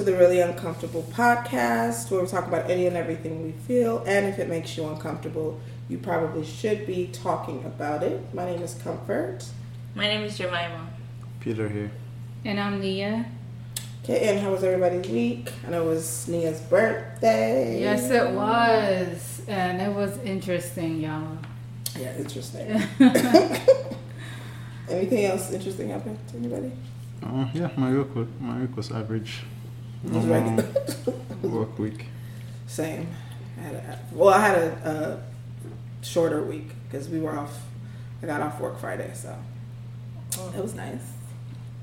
to the Really Uncomfortable podcast, where we talk about any and everything we feel, and if it makes you uncomfortable, you probably should be talking about it. My name is Comfort. My name is Jemima. Peter here. And I'm Nia. Okay, and how was everybody's week? I know it was Nia's birthday. Yes, it was. And it was interesting, y'all. Yeah, interesting. Anything else interesting happened to anybody? Uh, yeah, my week was, my week was average. Was Normal regular. work week. Same. I had a, well, I had a, a shorter week because we were off. I got off work Friday, so it was nice.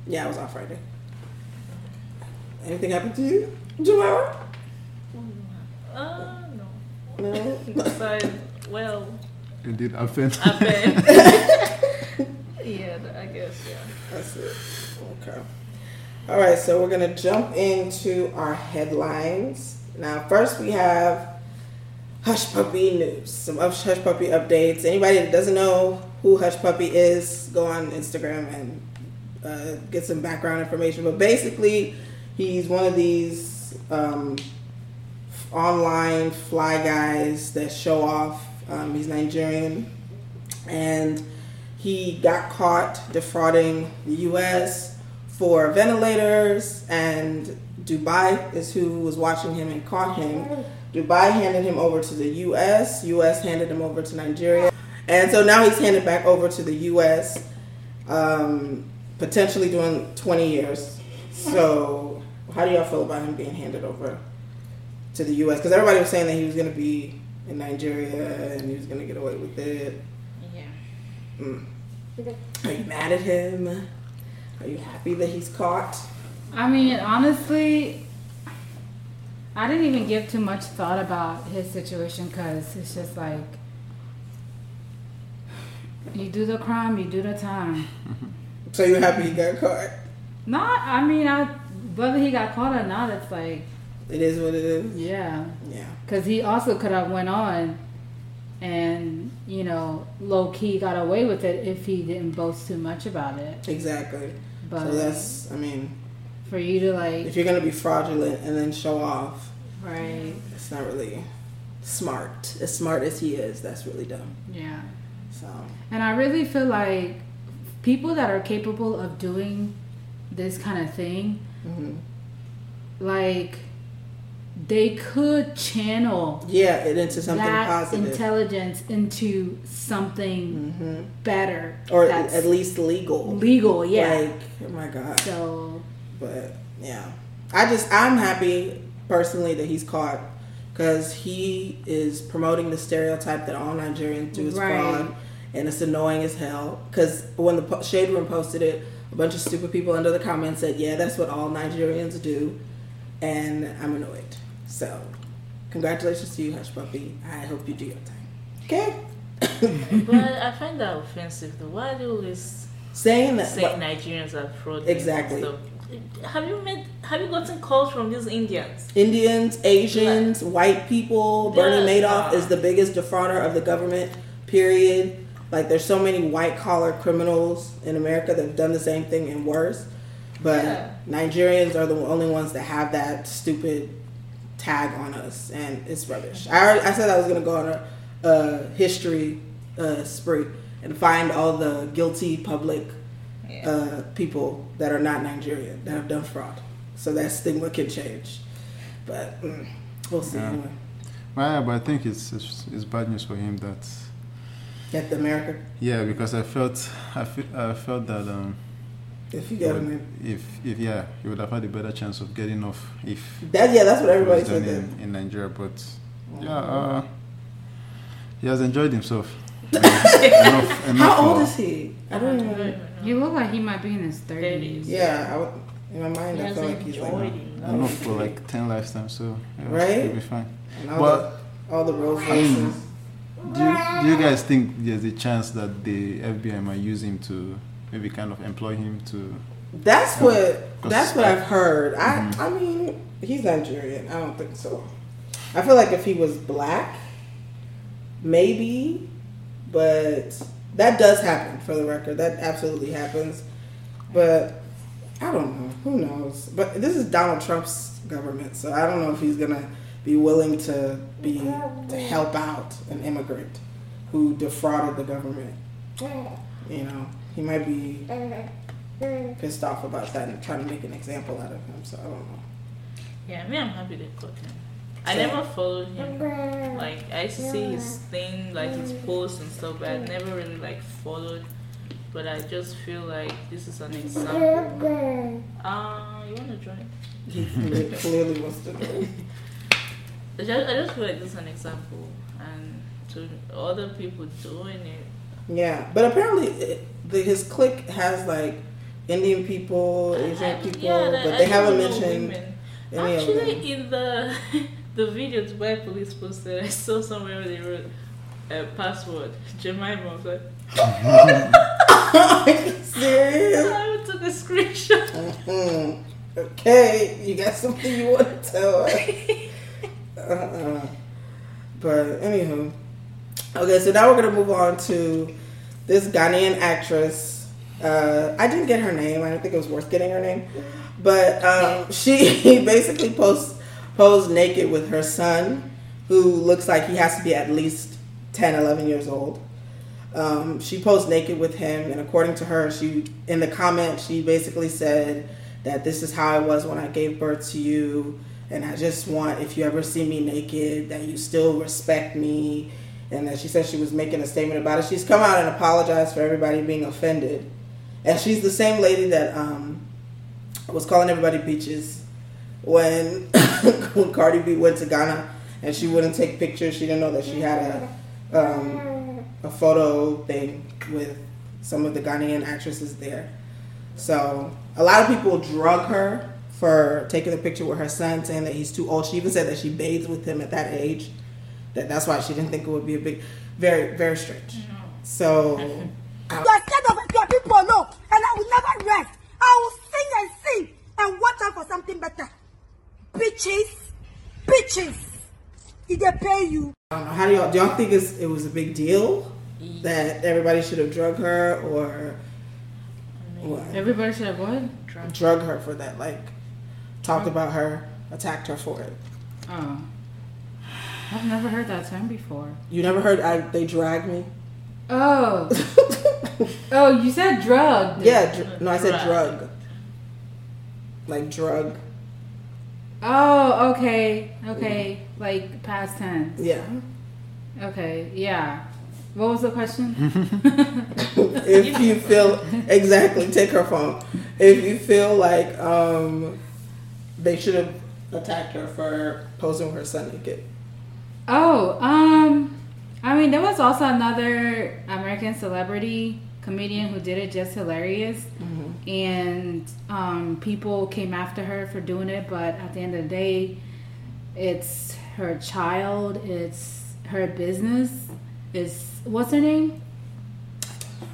Yeah, I was off Friday. Anything happened to you, Jamara? Uh, no. No. Besides, well, It did happen. I bet. yeah, I guess, yeah. That's it. Okay. All right, so we're gonna jump into our headlines. Now, first we have Hushpuppi news. Some Hush Puppy updates. Anybody that doesn't know who Hushpuppi is, go on Instagram and uh, get some background information. But basically, he's one of these um, online fly guys that show off. Um, he's Nigerian, and he got caught defrauding the U.S. for ventilators, and Dubai is who was watching him and caught him. Dubai handed him over to the U.S. U.S. handed him over to Nigeria, and so now he's handed back over to the U.S. Um, potentially doing 20 years. So, how do y'all feel about him being handed over to the U.S.? Because everybody was saying that he was going to be in Nigeria and he was going to get away with it. Yeah. Mm. Are you mad at him? Are you happy that he's caught? I mean, honestly, I didn't even give too much thought about his situation because it's just like you do the crime, you do the time. So you're happy he got caught? Not, I mean, I whether he got caught or not, it's like It is what it is. yeah, Yeah. because he also could have went on and you know low key got away with it if he didn't boast too much about it. Exactly. But so that's, I mean, for you to like if you're to be fraudulent and then show off, right, it's not really smart. As smart as he is, that's really dumb. yeah. So, And I really feel like people that are capable of doing this kind of thing, hmm like they could channel yeah, it into something that positive. intelligence into something hmm better Or at least legal. legal. Yeah. Like, oh my God. so But yeah, I just I'm happy personally that he's caught because he is promoting the stereotype that all Nigerians do is Right. fraud, and it's annoying as hell. Because when the shade room posted it, a bunch of stupid people under the comments said, "Yeah, that's what all Nigerians do," and I'm annoyed. So, congratulations to you, Hushpuppi. I hope you do your time. Okay. But I find that offensive though. Why do you always Saying that. say Nigerians are fraud? Exactly. Have you met? Have you gotten calls from these Indians? Indians, Asians, white people. Bernie. Madoff is the biggest defrauder of the government, period. Like, there's so many white collar criminals in America that have done the same thing and worse. But Yeah. Nigerians are the only ones that have that stupid tag on us, and it's rubbish. I, already, I said I was going to go on a, a history uh, spree and find all the guilty public Yeah. uh, people that are not Nigerian that have done fraud. So that stigma can change. But mm, we'll see Yeah. anyway. Well, yeah, but I think it's, it's it's bad news for him that At the America, yeah because I felt I, fe- I felt that um if you get him in. if if yeah he would have had a better chance of getting off if That, yeah, that's what it everybody said in, in Nigeria but yeah uh, he has enjoyed himself enough, enough How old is he? I don't even. you look like he might be in his thirties. Yeah, I would, in my mind, He I feel like he's like. it. enough for like 10 lifetimes so yeah, Right? he'll be fine And all, But- the, all the Rolls I mean, Do you, do you guys think there's a chance that the FBI might use him to maybe kind of employ him to? That's what. 'Cause That's what I- I've heard. I. Mhm. I mean, he's Nigerian. I don't think so. I feel like if he was black, maybe, but that does happen. For the record, that absolutely happens. But I don't know. Who knows? But this is Donald Trump's government. So I don't know if he's gonna be willing to be to help out an immigrant who defrauded the government. You know, he might be mm-hmm. Mm-hmm. pissed off about that and trying to make an example out of him. So I don't know. Yeah, me, I'm happy they caught him. I So- never followed him. Mm-hmm. Like I used to see his thing, like his posts and stuff, but I never really like followed. But I just feel like this is an example. Uh, you wanna join? He clearly- clearly wants to know. I just, I just feel like this is an example, and to other people doing it. Yeah, but apparently it, the, his clique has like Indian people, Asian people, yeah, but I they haven't mentioned women. any of them. Actually, in the the video Dubai police posted, I saw somewhere where they wrote a password Jemima. I was like, serious? I took a screenshot. Mhm. Okay, you got something you want to tell us? uh-uh. But anywho, okay. So now we're gonna move on to this Ghanaian actress. Uh, I didn't get her name. I don't think it was worth getting her name, but um, she basically posts posed naked with her son, who looks like he has to be at least 10, 11 years old. Um, she posed naked with him, and according to her, she in the comment she basically said that this is how I was when I gave birth to you, and I just want if you ever see me naked that you still respect me, and then she said she was making a statement about it. She's come out and apologized for everybody being offended, and she's the same lady that um, was calling everybody bitches when when Cardi B went to Ghana and she wouldn't take pictures. She didn't know that she had a um, a photo thing with some of the Ghanaian actresses there. So a lot of people drug her for taking a picture with her son, saying that he's too old. She even said that she bathed with him at that age. That that's why she didn't think it would be a big, very very strange. So. You are scared of your people, no. And I will never rest. I will sing and sing and watch out for something better. Bitches. Bitches. Did they pay you? I don't know. How do y'all do y'all think it's, it was a big deal that everybody should have drug her or what? Everybody should have what? drug her for that? Like talked about her, attacked her for it. Oh. I've never heard that term before. You never heard I, they dragged me? Oh. oh, you said drug. Yeah, dr- no, I said Drug. drug. Like drug. Oh, okay. Okay. Like past tense. Yeah. Okay. Yeah. What was the question? if you feel exactly, take her phone. If you feel like um, they should have attacked her for posing with her son naked. Oh, um, I mean, there was also another American celebrity comedian who did it just hilarious, and um, people came after her for doing it. But at the end of the day, it's her child, it's her business. Is what's her name?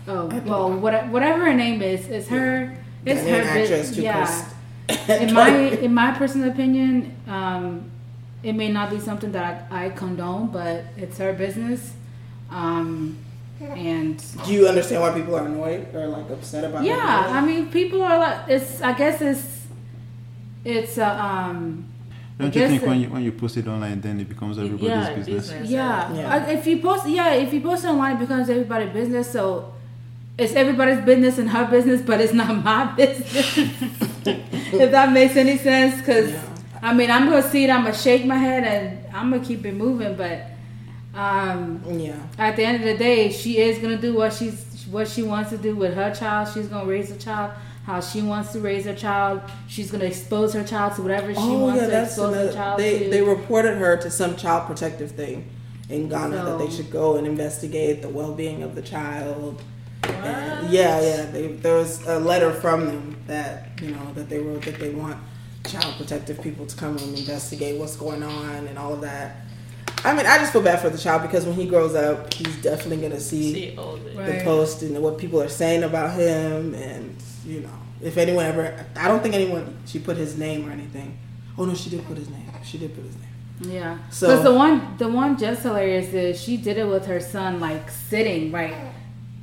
Oh, well, what, whatever her name is, it's her. It's her business. Yeah. in my in my personal opinion, um, it may not be something that I, I condone, but it's her business. Um, and Do you understand why people are annoyed or like upset about? yeah, I mean, people are like, it's. I guess it's, it's uh, um, Don't you think it- when you when you post it online, then it becomes everybody's yeah, business? business. yeah. Yeah. Uh, If you post, yeah, if you post it online, it becomes everybody's business. So it's everybody's business and her business, but it's not my business. if that makes any sense, because Yeah. I mean, I'm gonna see it. I'm gonna shake my head and I'm gonna keep it moving. But um, Yeah. at the end of the day, she is gonna do what she's what she wants to do with her child. She's gonna raise a child how she wants to raise her child. She's gonna expose her child to whatever she Oh wants yeah, to expose her child they to. they reported her to some child protective thing in Ghana that they should go and investigate the well being of the child. Yeah, yeah, they, there was a letter from them that you know that they wrote that they want child protective people to come and investigate what's going on and all of that. I mean, I just feel bad for the child because when he grows up, he's definitely gonna see See the Right. the post and what people are saying about him and you know if anyone ever i don't think anyone she put his name or anything oh no she did put his name she did put his name Yeah. So- Because the one, the one just hilarious is she did it with her son, like sitting right.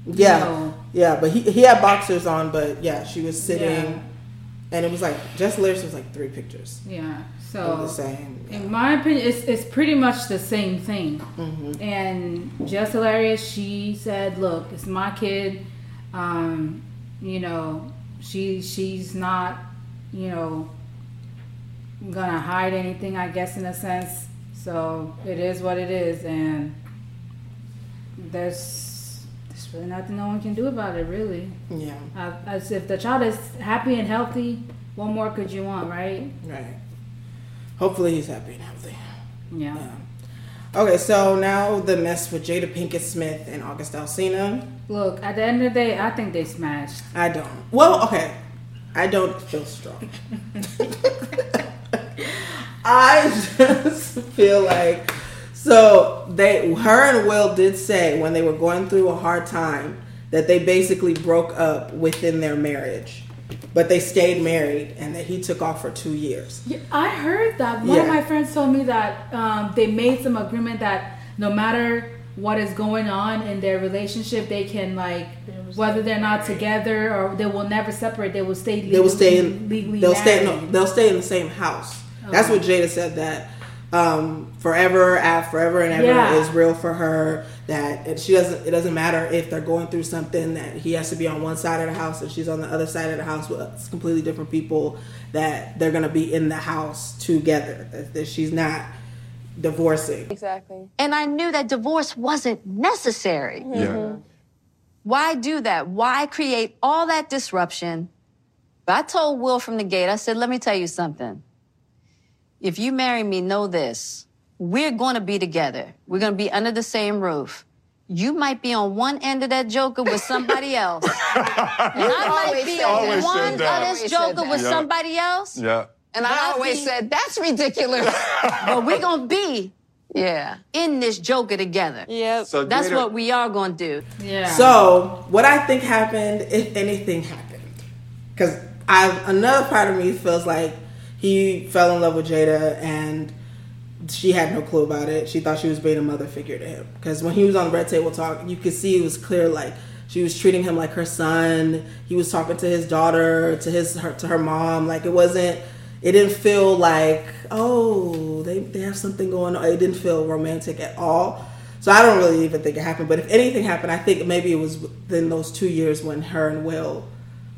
yeah No. yeah but he, he had boxers on but yeah she was sitting Yeah. And it was like just lyrics was like three pictures Yeah. So the same. In my opinion, it's it's pretty much the same thing. Mm-hmm. And just hilarious. She said, "Look, it's my kid. Um, you know, she she's not, you know, gonna hide anything. I guess in a sense. So it is what it is, and there's really nothing no one can do about it, really. Yeah. Uh, as if the child is happy and healthy, what more could you want, right? Right. Hopefully he's happy and healthy. Yeah. yeah. Okay, so now the mess with Jada Pinkett Smith and August Alsina. Look, at the end of the day, I think they smashed. I don't. Well, okay. I don't feel strong. I just feel like so they her and Will did say when they were going through a hard time that they basically broke up within their marriage. But they stayed married and that he took off for two years. Yeah, I heard that. One Yeah. of my friends told me that um, they made some agreement that no matter what is going on in their relationship, they can like whether they're not together or they will never separate. They will stay. Legally, They will stay in legally. they'll stay no, they'll stay in the same house. That's what Jada said that um, forever at forever and ever Yeah. is real for her. That and she doesn't. It doesn't matter if they're going through something. That he has to be on one side of the house and she's on the other side of the house with completely different people. That they're gonna be in the house together. That, that she's not divorcing. Exactly. And I knew that divorce wasn't necessary. Yeah. Why do that? Why create all that disruption? But I told Will from the gate, I said, let me tell you something. If you marry me, know this. We're going to be together. We're going to be under the same roof. You might be on one end of that joker with somebody else. and I might always be said on that. one Always of said that. this Always said joker with Yeah. somebody else. Yeah. And But I I always think- said, that's ridiculous. But we're going to be yeah. in this joker together. Yeah. So That's Jada- what we are going to do. Yeah. So what I think happened, if anything happened, because I another part of me feels like he fell in love with Jada and she had no clue about it. She thought she was being a mother figure to him because when he was on Red Table Talk, you could see it was clear like she was treating him like her son. He was talking to his daughter, to his her, to her mom. Like it wasn't. It didn't feel like oh they they have something going on. It didn't feel romantic at all. So I don't really even think it happened. But if anything happened, I think maybe it was within those two years when her and Will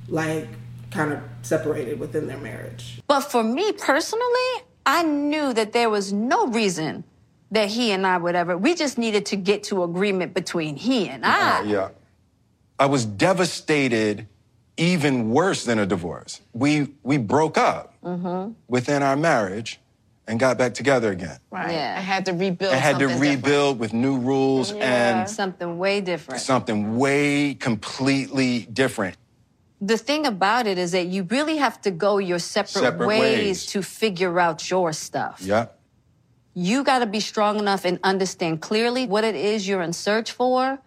like kind of separated within their marriage. But for me personally, I knew that there was no reason that he and I would ever. We just needed to get to agreement between he and I. Yeah. I was devastated, even worse than a divorce. We we broke up Mm-hmm. within our marriage and got back together again. Right. Yeah. I had to rebuild I had to something rebuild with new rules and Something way different. something way completely different. The thing about it is that you really have to go your separate, Separate ways, ways. to figure out your stuff. Yeah. You got to be strong enough and understand clearly what it is you're in search for.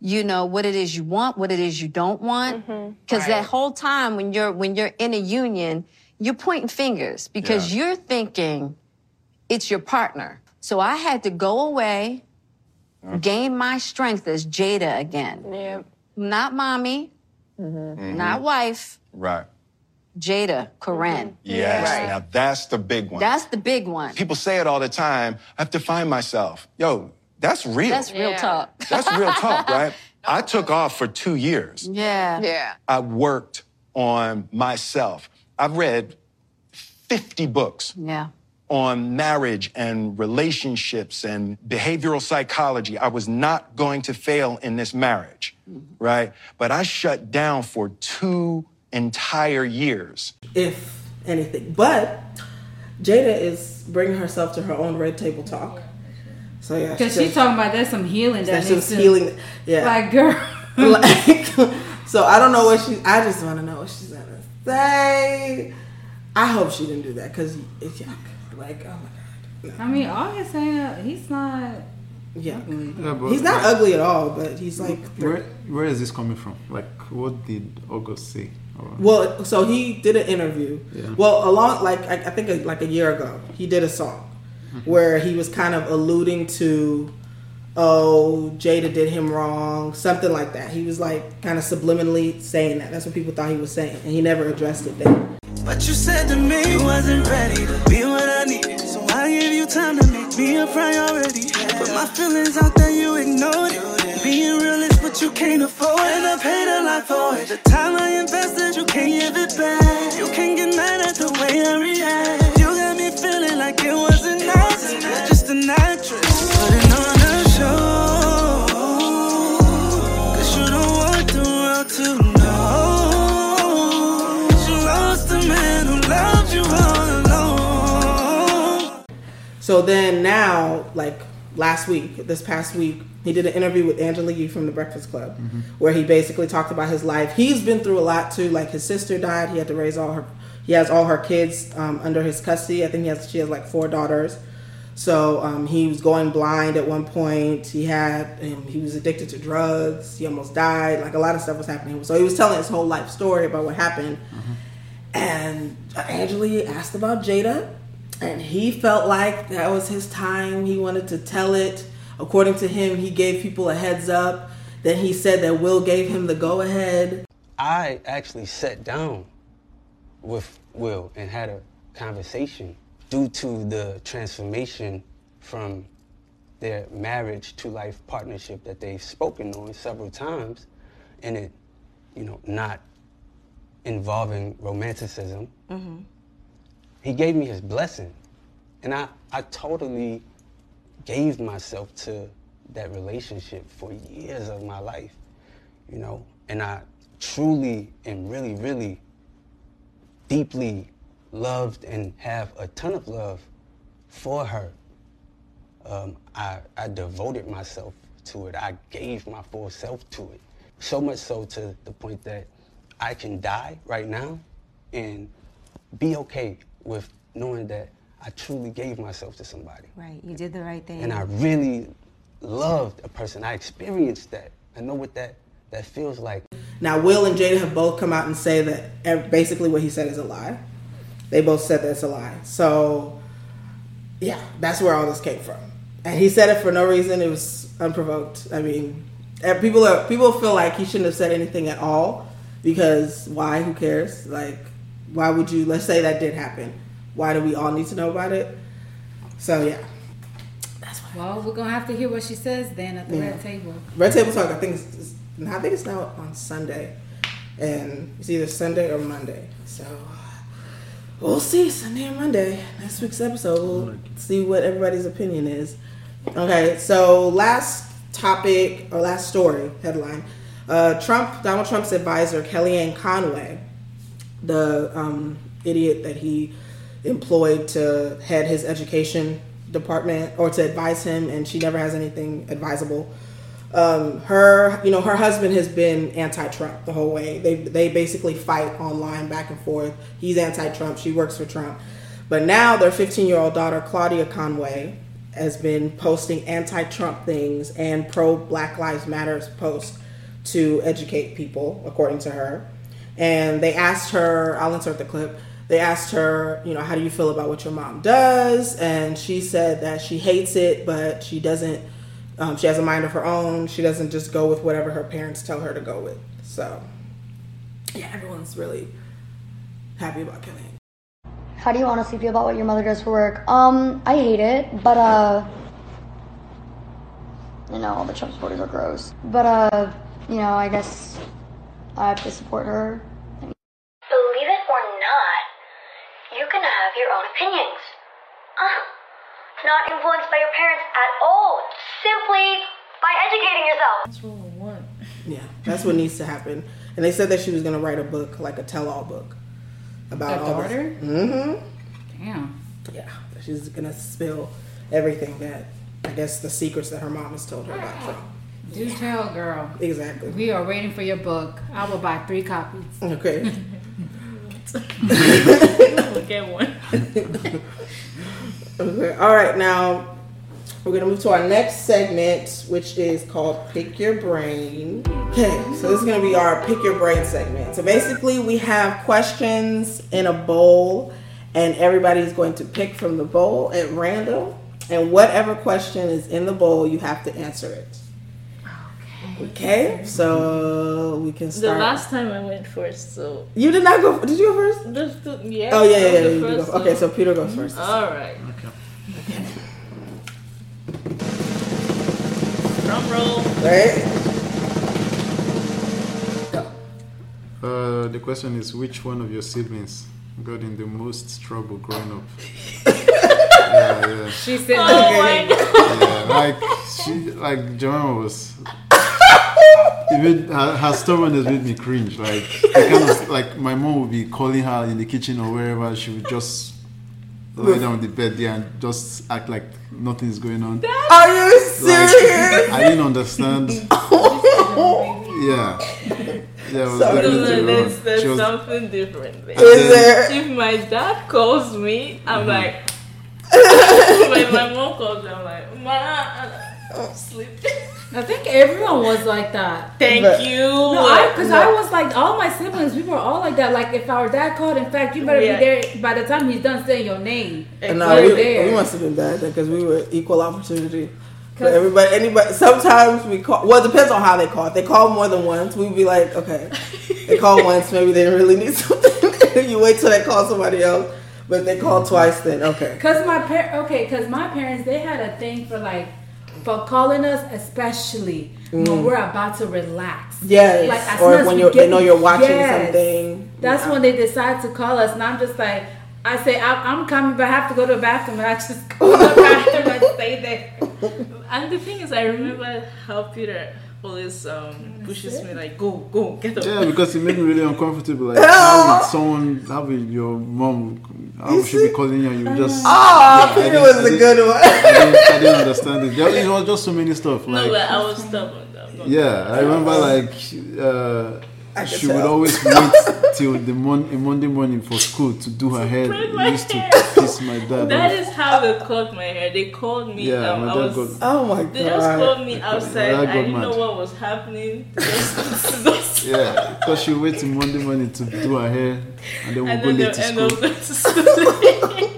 You know what it is you want, what it is you don't want. Mm-hmm. Because that whole time when you're when you're in a union, you're pointing fingers because Yeah. you're thinking it's your partner. So I had to go away, uh-huh. gain my strength as Jada again, Yep. not mommy, Mm-hmm. not mm-hmm. wife, Right. Jada, Koren. Yes. Right. Now that's the big one. That's the big one. People say it all the time. I have to find myself. Yo, that's real. That's real Yeah. talk. That's real talk, right? I took off for two years. Yeah. Yeah. I worked on myself. I've read 50 books Yeah. on marriage and relationships and behavioral psychology. I was not going to fail in this marriage, right? But I shut down for two entire years. if anything. But Jada is bringing herself to her own red table talk. So yeah, Because she she's talking about there's some healing that that needs she's to healing. Yeah, Like, girl. like so I don't know what she. I just want to know what she's gonna say. I hope she didn't do that because it's yuck. Like oh my god, I mean, August ain't. He's not. Yeah. Yeah, He's not ugly at all, but he's like. Where where is this coming from? Like, what did August say? Or- Well, so he did an interview. Yeah. Well, along like I, I think like a year ago, he did a song mm-hmm. where he was kind of alluding to, oh, Jada did him wrong, something like that. He was like kind of subliminally saying that. That's what people thought he was saying, and he never addressed it then. But you said to me you wasn't ready to be what I needed, so I gave you time to make me a priority. But my feelings out there, you ignored it. Being real is what you can't afford. And I paid a lot for it. The time I invested, you can't give it back. You can't get mad at the way I react. You got me feeling like it was an accident. You're just an actress. Putting on a show. Cause you don't want the world to. So then now, like last week, this past week, he did an interview with Angela Yee from the Breakfast Club, where he basically talked about his life. He's been through a lot too. Like his sister died, he had to raise all her. He has all her kids um, under his custody. I think he has. She has like four daughters. So um, he was going blind at one point. He had. Um, he was addicted to drugs. He almost died. Like a lot of stuff was happening. So he was telling his whole life story about what happened. And Angela Yee asked about Jada, and he felt like that was his time. He wanted to tell it. According to him, he gave people a heads up. Then he said that Will gave him the go ahead. I actually sat down with Will and had a conversation due to the transformation from their marriage to life partnership that they've spoken on several times and it, you know, not involving romanticism. Mm-hmm. He gave me his blessing. And I, I totally gave myself to that relationship for years of my life, you know, and I truly and really, really deeply loved and have a ton of love for her. Um, I, I devoted myself to it. I gave my full self to it. So much so to the point that I can die right now and be okay with knowing that I truly gave myself to somebody. Right, you did the right thing. And I really loved a person. I experienced that. I know what that, that feels like. Now, Will and Jada have both come out and say that ev- basically what he said is a lie. They both said that's a lie. So, yeah, that's where all this came from. And he said it for no reason. It was unprovoked. I mean, people are people feel like he shouldn't have said anything at all because why? Who cares? Like, why would you? Let's say that did happen. Why do we all need to know about it? So yeah, Well, we're gonna have to hear what she says then at the Yeah. red table. Red Table Talk. I think it's, it's I think it's now on Sunday, and it's either Sunday or Monday. So we'll see Sunday or Monday. Next week's episode, we'll see what everybody's opinion is. Okay, so last topic or last story headline: uh, Trump, Donald Trump's advisor Kellyanne Conway, the um, idiot that he employed to head his education department or to advise him, and she never has anything advisable um, her you know her husband has been anti-Trump the whole way. They they basically fight online back and forth. He's anti-Trump. She works for Trump. But now their 15-year-old daughter Claudia Conway has been posting anti-Trump things and pro Black Lives Matters posts to educate people, according to her. And they asked her, I'll insert the clip. They asked her, you know, how do you feel about what your mom does? And she said that she hates it, but she doesn't um, she has a mind of her own. She doesn't just go with whatever her parents tell her to go with. So, yeah, everyone's really happy about Kellyanne. How do you honestly feel about what your mother does for work? Um, I hate it, but uh, you know, all the Trump supporters are gross. But uh, you know, I guess I have to support her. Believe it or not, you can have your own opinions. Uh, not influenced by your parents at all, simply by educating yourself. That's what we want. Yeah, that's what needs to happen. And they said that she was going to write a book, like a tell-all book, about Her all daughter? Mm-hmm. Damn. Yeah, she's going to spill everything that I guess the secrets that her mom has told her about Trump. Do tell, girl. Exactly. We are waiting for your book. I will buy three copies. Okay. We'll get one. Okay. All right. Now we're gonna move to our next segment, which is called "Pick Your Brain." Okay. So this is gonna be our "Pick Your Brain" segment. So basically, we have questions in a bowl, and everybody's going to pick from the bowl at random, and whatever question is in the bowl, you have to answer it. Okay. So we can start. The last time I went first, so. you did not go. Did you go first? Just the, yeah. Oh yeah, I yeah, yeah. you first, go. Okay, so- so Peter goes first. All right. Okay. Drum roll. Right? Uh, the question is which one of your siblings got in the most trouble growing up? yeah, yeah. She said, Oh my god. yeah, like she, like Joanna was. Even her, her stubbornness made me cringe. Like, the kind of like my mom would be calling her in the kitchen or wherever. She would just lay down on the bed there and just act like nothing's going on. Are you Like, serious? I didn't understand. Yeah, yeah, it was Sorry. definitely There's, there's, there's She was- something different there. Is there? If my dad calls me, I'm Mm-hmm. like, when my mom calls me, I'm like, ma, I'm sleeping. I think everyone was like that. Thank But- you. No, I because I was like all my siblings, we were all like that. Like if our dad called, in fact, you better oh, Yeah. be there by the time he's done saying your name. And We're no, we, there. we must have been bad because we were equal opportunity. For 'Cause- everybody, anybody. Sometimes we call. Well, it depends on how they call. If they call more than once, we'd be like, okay, they call once, maybe they really need something. you wait till they call somebody else. But if they call twice, then okay. Cause my par- okay, cause my parents they had a thing for like for calling us, especially when we're about to relax. Mm. Yes, Like, as or as when get- they know you're watching Yes. something. That's Yeah. when they decide to call us, and I'm just like, I say I'm, I'm coming, but I have to go to the bathroom, and I just go to the bathroom and stay there. And the thing is, I remember how Peter always um, pushes me like, go, go, get up. Yeah, because it made me really uncomfortable. Like, how would someone, how would your mom, how would she be calling you? and You just. Oh, Yeah, I Peter didn't- was I good one. I didn't, I didn't understand it. There, it was just so many stuff. no, Like, but I was stubborn. though. I'm not- yeah, I remember like uh, I could she would always wait till the mon- Monday morning for school to do her hair. braid It my used to hair. piss my dad That off. is how they cut my hair. They called me. Yeah, um, my I dad was, got- Oh my god! They just called me outside. dad I got didn't mad. know what was happening. Just- just- Yeah, because she would wait till Monday morning to do her hair, and then we'll go late to school. going to school.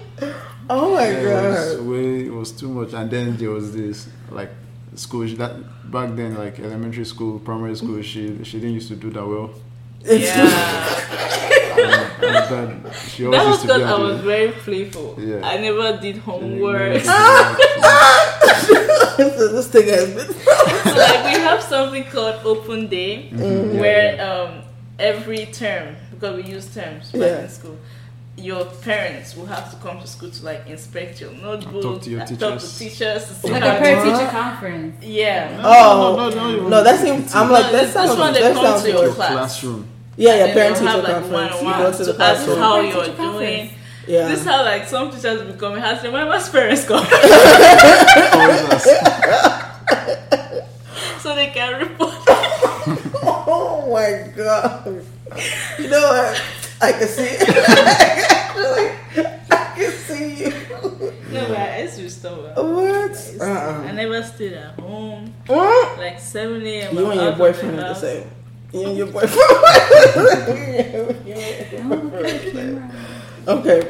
Oh my Yeah, it was god. way it was too much and then there was this like school she- that back then like elementary school primary school she she didn't used to do that well yeah. and, and that she always That was used because I was very playful. Yeah. I never did homework. didn't this thing has been. so like we have something called open day Mm-hmm. where um, every term because we use terms back Yeah. in school your parents will have to come to school to like inspect your notebook Talk to your talk teachers. to teachers Like a parent teacher conference. yeah Oh no, no, no, no, that seems. I'm like No, that this sounds. one they that come sounds to your good. class. classroom Yeah, yeah, parent teacher like, conference. You go to the to ask classroom. how you're doing. Yeah. this is how like some teachers become has your my parents come always ask so they can report Oh my god. You know what? I can see Actually, I can see you. no but I used to be stubborn What? I Uh-uh. never stayed at home What? like 7 a.m. You and your boyfriend are the same. You and your boyfriend. okay.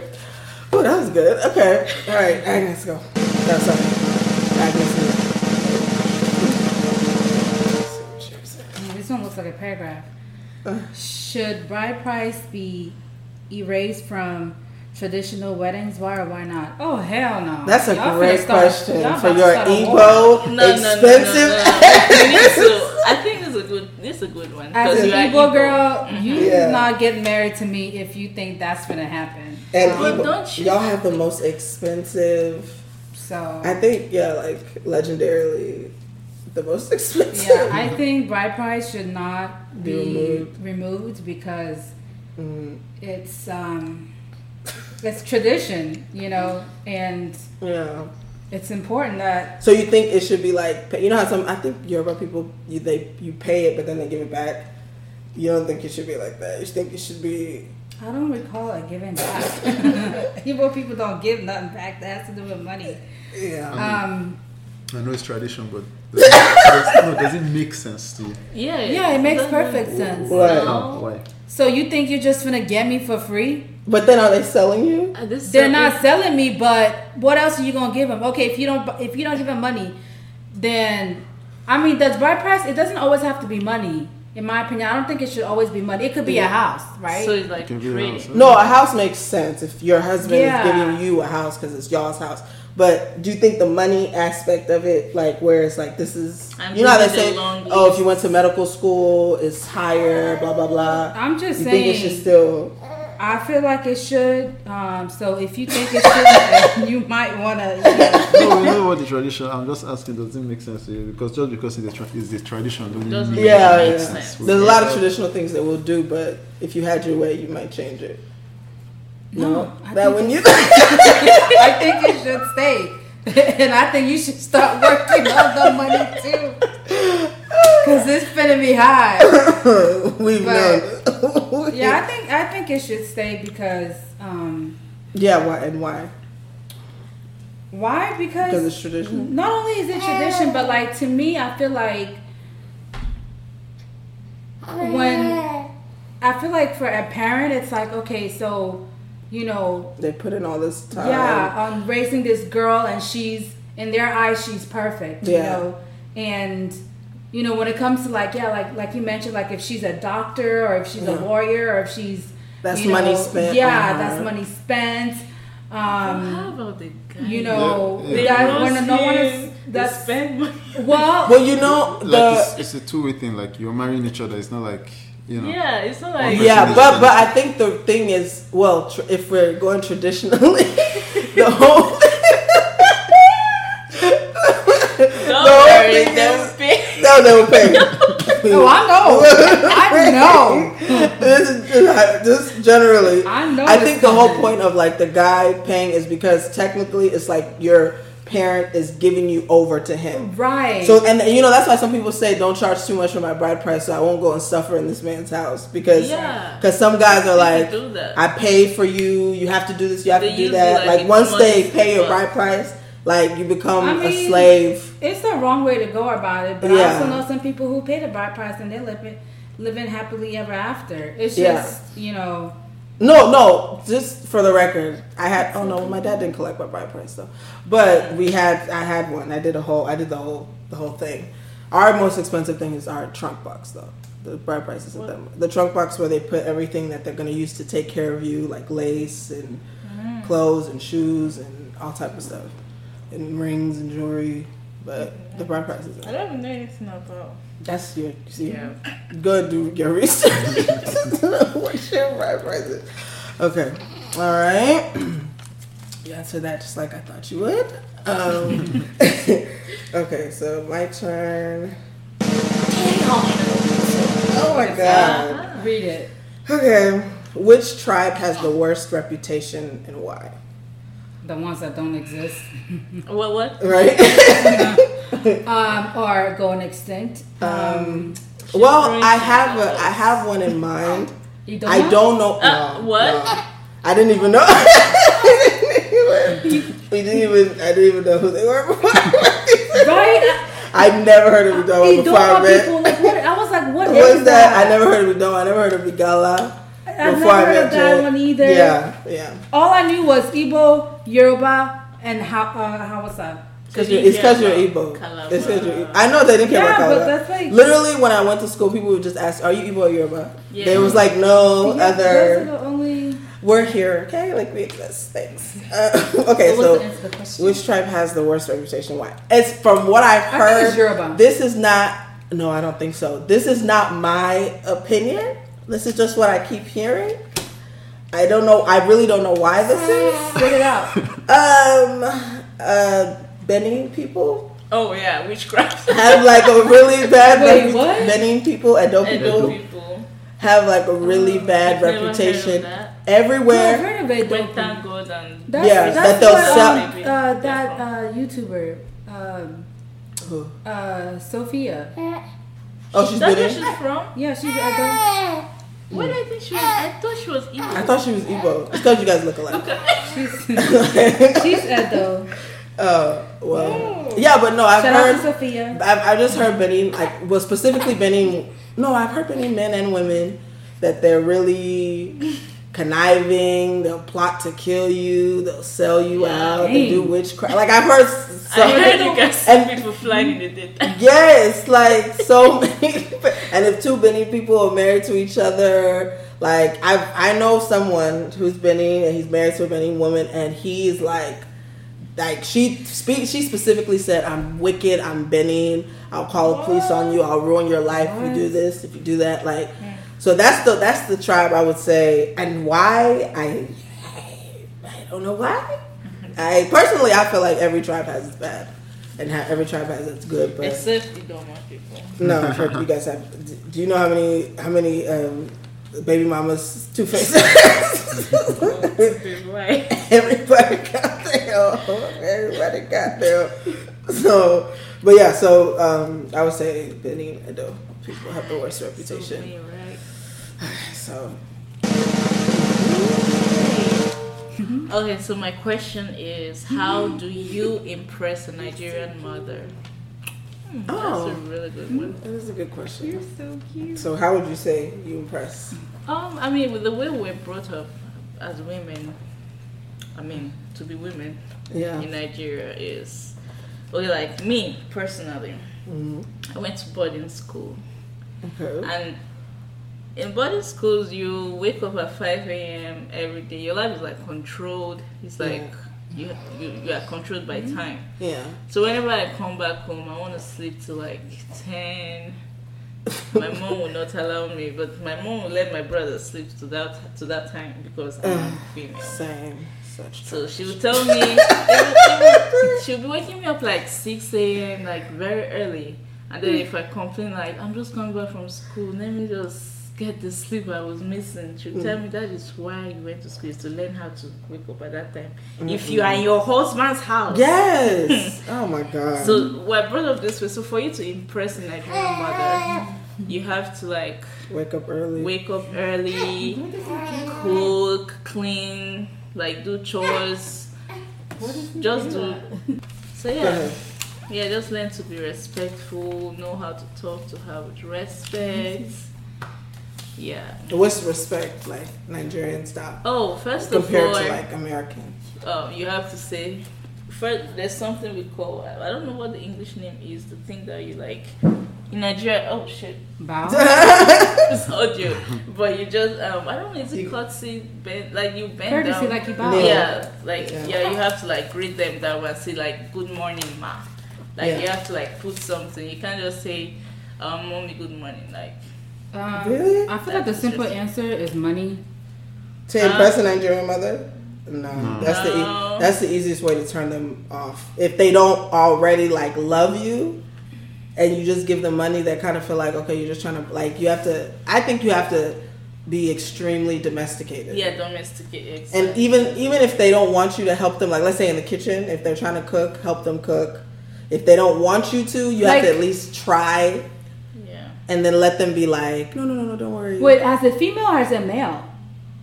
Oh, that was good. Okay. All right. Agnes, go. No, sorry. Agnes. This one looks like a paragraph. Uh. Should bride price be erased from traditional weddings? Why or why not? Oh hell no! That's a Y'all great start- question y'all for your start a war. Igbo No, no, no, no, expensive. no. You need to- I think this is a good. This is a good one. As 'cause an you are Igbo girl, you Yeah. do not get married to me if you think that's gonna happen. And Um, But Igbo- don't you- y'all have the most expensive. so I think yeah, like legendarily, the most expensive. yeah, I think bride price should not Be be removed. removed because Mm, it's um it's tradition, you know, and yeah. it's important that So you think it should be like you know how some I think Yoruba people you they you pay it but then they give it back. You don't think it should be like that. You think it should be I don't recall it giving back. Igbo people don't give nothing back. That has to do with money. yeah. Um, I know it's tradition but does it, no, does it make sense to you Yeah. yeah, it makes perfect sense. Right. How? why So you think you're just gonna get me for free? But then are they selling you? Uh, this They're not selling me, but what else are you gonna give them? Okay, if you don't, if you don't give them money, then I mean, does bride price? It doesn't always have to be money. In my opinion, I don't think it should always be money. It could be a house, right? So it's like Can be house, huh? No, a house makes sense if your husband Yeah. is giving you a house because it's y'all's house. But do you think the money aspect of it, like where it's like this is, I'm you know how they say, the long oh, if you went to medical school, it's higher, blah blah blah. I'm just you saying. think it should still. I feel like it should. Um, so if you think it should, you might want to. Yeah. no, you know what the tradition. I'm just asking, does it make sense to you? Because just because it's the, tra- it's the tradition, don't Doesn't mean Yeah, it yeah. sense. There's a lot of traditional things that we'll do, but if you had your way, you might change it. No, I that when you. I think should stay. and I think you should start working on the money too. Cause it's finna be high. We've known. Yeah, I think I think it should stay because um Yeah, why and why? why? Because Because it's tradition. not only is it tradition, but like to me, I feel like when I feel like for a parent, it's like okay, so you know, They put in all this time. yeah, on raising this girl, and she's in their eyes, she's perfect, you Yeah. know, and you know when it comes to like yeah, like like you mentioned, like if she's a doctor or if she's a lawyer or if she's That's you money know, spent Yeah, on that's money spent. Um, How about the guy? you know Yeah, They yeah. that when no one is that's spend money. well Well, you know the. Like it's, it's a two way thing. Like you're marrying each other. It's not like you know. Yeah, it's not like yeah, but but I think the thing is, well, tr- if we're going traditionally, the whole Don't the whole worry, thing they'll is- pay. no, they will pay. oh I know I know this is just, just generally. I know I think the whole point of like the guy paying is because technically it's like your parent is giving you over to him. right So and you know that's why some people say don't charge too much for my bride price, so I won't go and suffer in this man's house because Yeah. because some guys are like. I paid for you, you have to do this, you have They to do that. like, Like, once they pay your bride price, like you become I a mean, slave. it's the wrong way to go about it but I also know some people who pay the bride price and they're living living happily ever after it's Yeah. just you know No, no, just for the record, I had oh no, my dad didn't collect my bride price though. But we had I had one. I did a whole I did the whole the whole thing. Our most expensive thing is our trunk box though. The bride price isn't that much. The trunk box where they put everything that they're gonna use to take care of you, like lace and mm. clothes and shoes and all type of stuff. And rings and jewelry. But the bride price isn't. I don't even know anything about. That's your you see Yeah. go do your research. What's your bride price. Okay. All right. You answered that just like I thought you would. Um, okay, so my turn. Oh my god. read it Okay. Which tribe has the worst reputation and why? the ones that don't exist What? What? Right? um or going extinct um well, I have a I have one in mind. you don't I know? don't know. Uh, no, what? no. I didn't even know. we didn't even. I didn't even know who they were before. right I never heard of Udoma Idoma before I met. people like what I was like what Who is is that? I never heard of Udoma. I never heard of Igala. I've before I never heard of that Jay. one either. Yeah, yeah. All I knew was Igbo, Yoruba, and how uh, how was that? Cause you're, you it's because you're about Igbo. It's because you're. Igbo. I know they didn't care Yeah, about but Calabar. that's like- Literally, when I went to school, people would just ask, "Are you Igbo or Yoruba?" Yeah. There was like no Yeah, other. Those are the only. We're here, okay? Like we exist. Thanks. Uh, okay, What so the answer to the question? which tribe has the worst reputation? Why? It's from what I've I think heard. it's Yoruba. This is not. No, I don't think so. This is not my opinion. This is just what I keep hearing. I don't know. I really don't know why this is. Spit it out. Um, uh, Benin people Oh yeah, witchcraft. have like a really bad. Wait, repu- what? Benin people, Edo Edo people people. have like a really bad I've never heard of reputation that. No, I've everywhere. heard of it. When though. thank and That's, Yeah, that's that they'll what, sell- um, uh, that uh, YouTuber, um, Who? uh, Sophia. Oh, she's That's where Benin. she's from. Yeah, she's. I Where did I think she was? I thought she was Igbo. I thought she was Igbo. It's because you guys look alike. don't, she's she's Edo. Oh well, oh. yeah, but no, I've Shout out to heard. Sophia. I've, I've just heard Benin, like, well, specifically Benin. No, I've heard Benin men and women that they're really conniving. They'll plot to kill you. They'll sell you out. They do witchcraft. Like I've heard. Some, I heard you guys and people flying in the daytime. Yes, like so many. And if two Benin people are married to each other, like I I know someone who's Benin and he's married to a Benin woman, and he's like, like she speak. She specifically said, "I'm wicked. I'm Benin. I'll call the police on you. I'll ruin your life if you do this. If you do that." Like, so that's the that's the tribe I would say, and why I I don't know why. I personally I feel like every tribe has its bad, and ha- every tribe has its good. But Except you don't want people. no, you guys have. Do you know how many how many um, baby mamas two faces? right. Everybody got their. Everybody got their. So, but yeah, so um, I would say Benny and Edo people have the worst reputation. Right. So Okay, so my question is, how do you impress a Nigerian mother? Oh. that's a really good one. that is a good question. You're so cute. So how would you say you impress? Um, I mean, with the way we're brought up as women, I mean, to be women Yeah. in Nigeria is, okay, like me personally, Mhm. I went to boarding school. Okay. And in boarding schools, you wake up at 5 a.m. every day. Your life is like controlled. It's like you, you, you are controlled by mm-hmm. time. Yeah. So whenever I come back home, I want to sleep till like 10. my mom will not allow me, but my mom will let my brother sleep to that to that time because I'm Ugh, female. Same. Such. So she would tell me, she'll be waking me up like 6 a.m., like very early. And then mm. if I complain, like, I'm just coming back from school, let me just get the sleep I was missing, she'll tell me that is why you went to school, is to learn how to wake up at that time. If mm-hmm. you are in your husband's house. Yes. oh my god. So we're brought up this way. So for you to impress a Nigerian mother, you have to like wake up early. wake up early, cook, clean, like do chores. Just do. So yeah, yeah. Just learn to be respectful. Know how to talk to her with respect. Yeah. What's respect like Nigerian style? Oh, first of all. compared to like American. um, you have to say first there's something we call I don't know what the English name is the thing that you like in Nigeria oh shit Bow. it's audio but you just um I don't know is it courtesy bend like you bend Courtesy, down like you bow. yeah like Yeah. yeah. you have to like greet them that way say like good morning ma like Yeah. you have to like put something you can't just say um mommy good morning like Um, Really? I feel like the simple answer is money. To impress a Nigerian mother? No, that's the e- that's the easiest way to turn them off. If they don't already like love you, and you just give them money, they kind of feel like okay, you're just trying to like you have to. I think you have to be extremely domesticated. yeah domesticate exactly. And even even if they don't want you to help them, like let's say in the kitchen, if they're trying to cook, help them cook. If they don't want you to, you have to at least try, yeah and then let them be like, no, no, no, no, don't worry. Wait, as a female or as a male?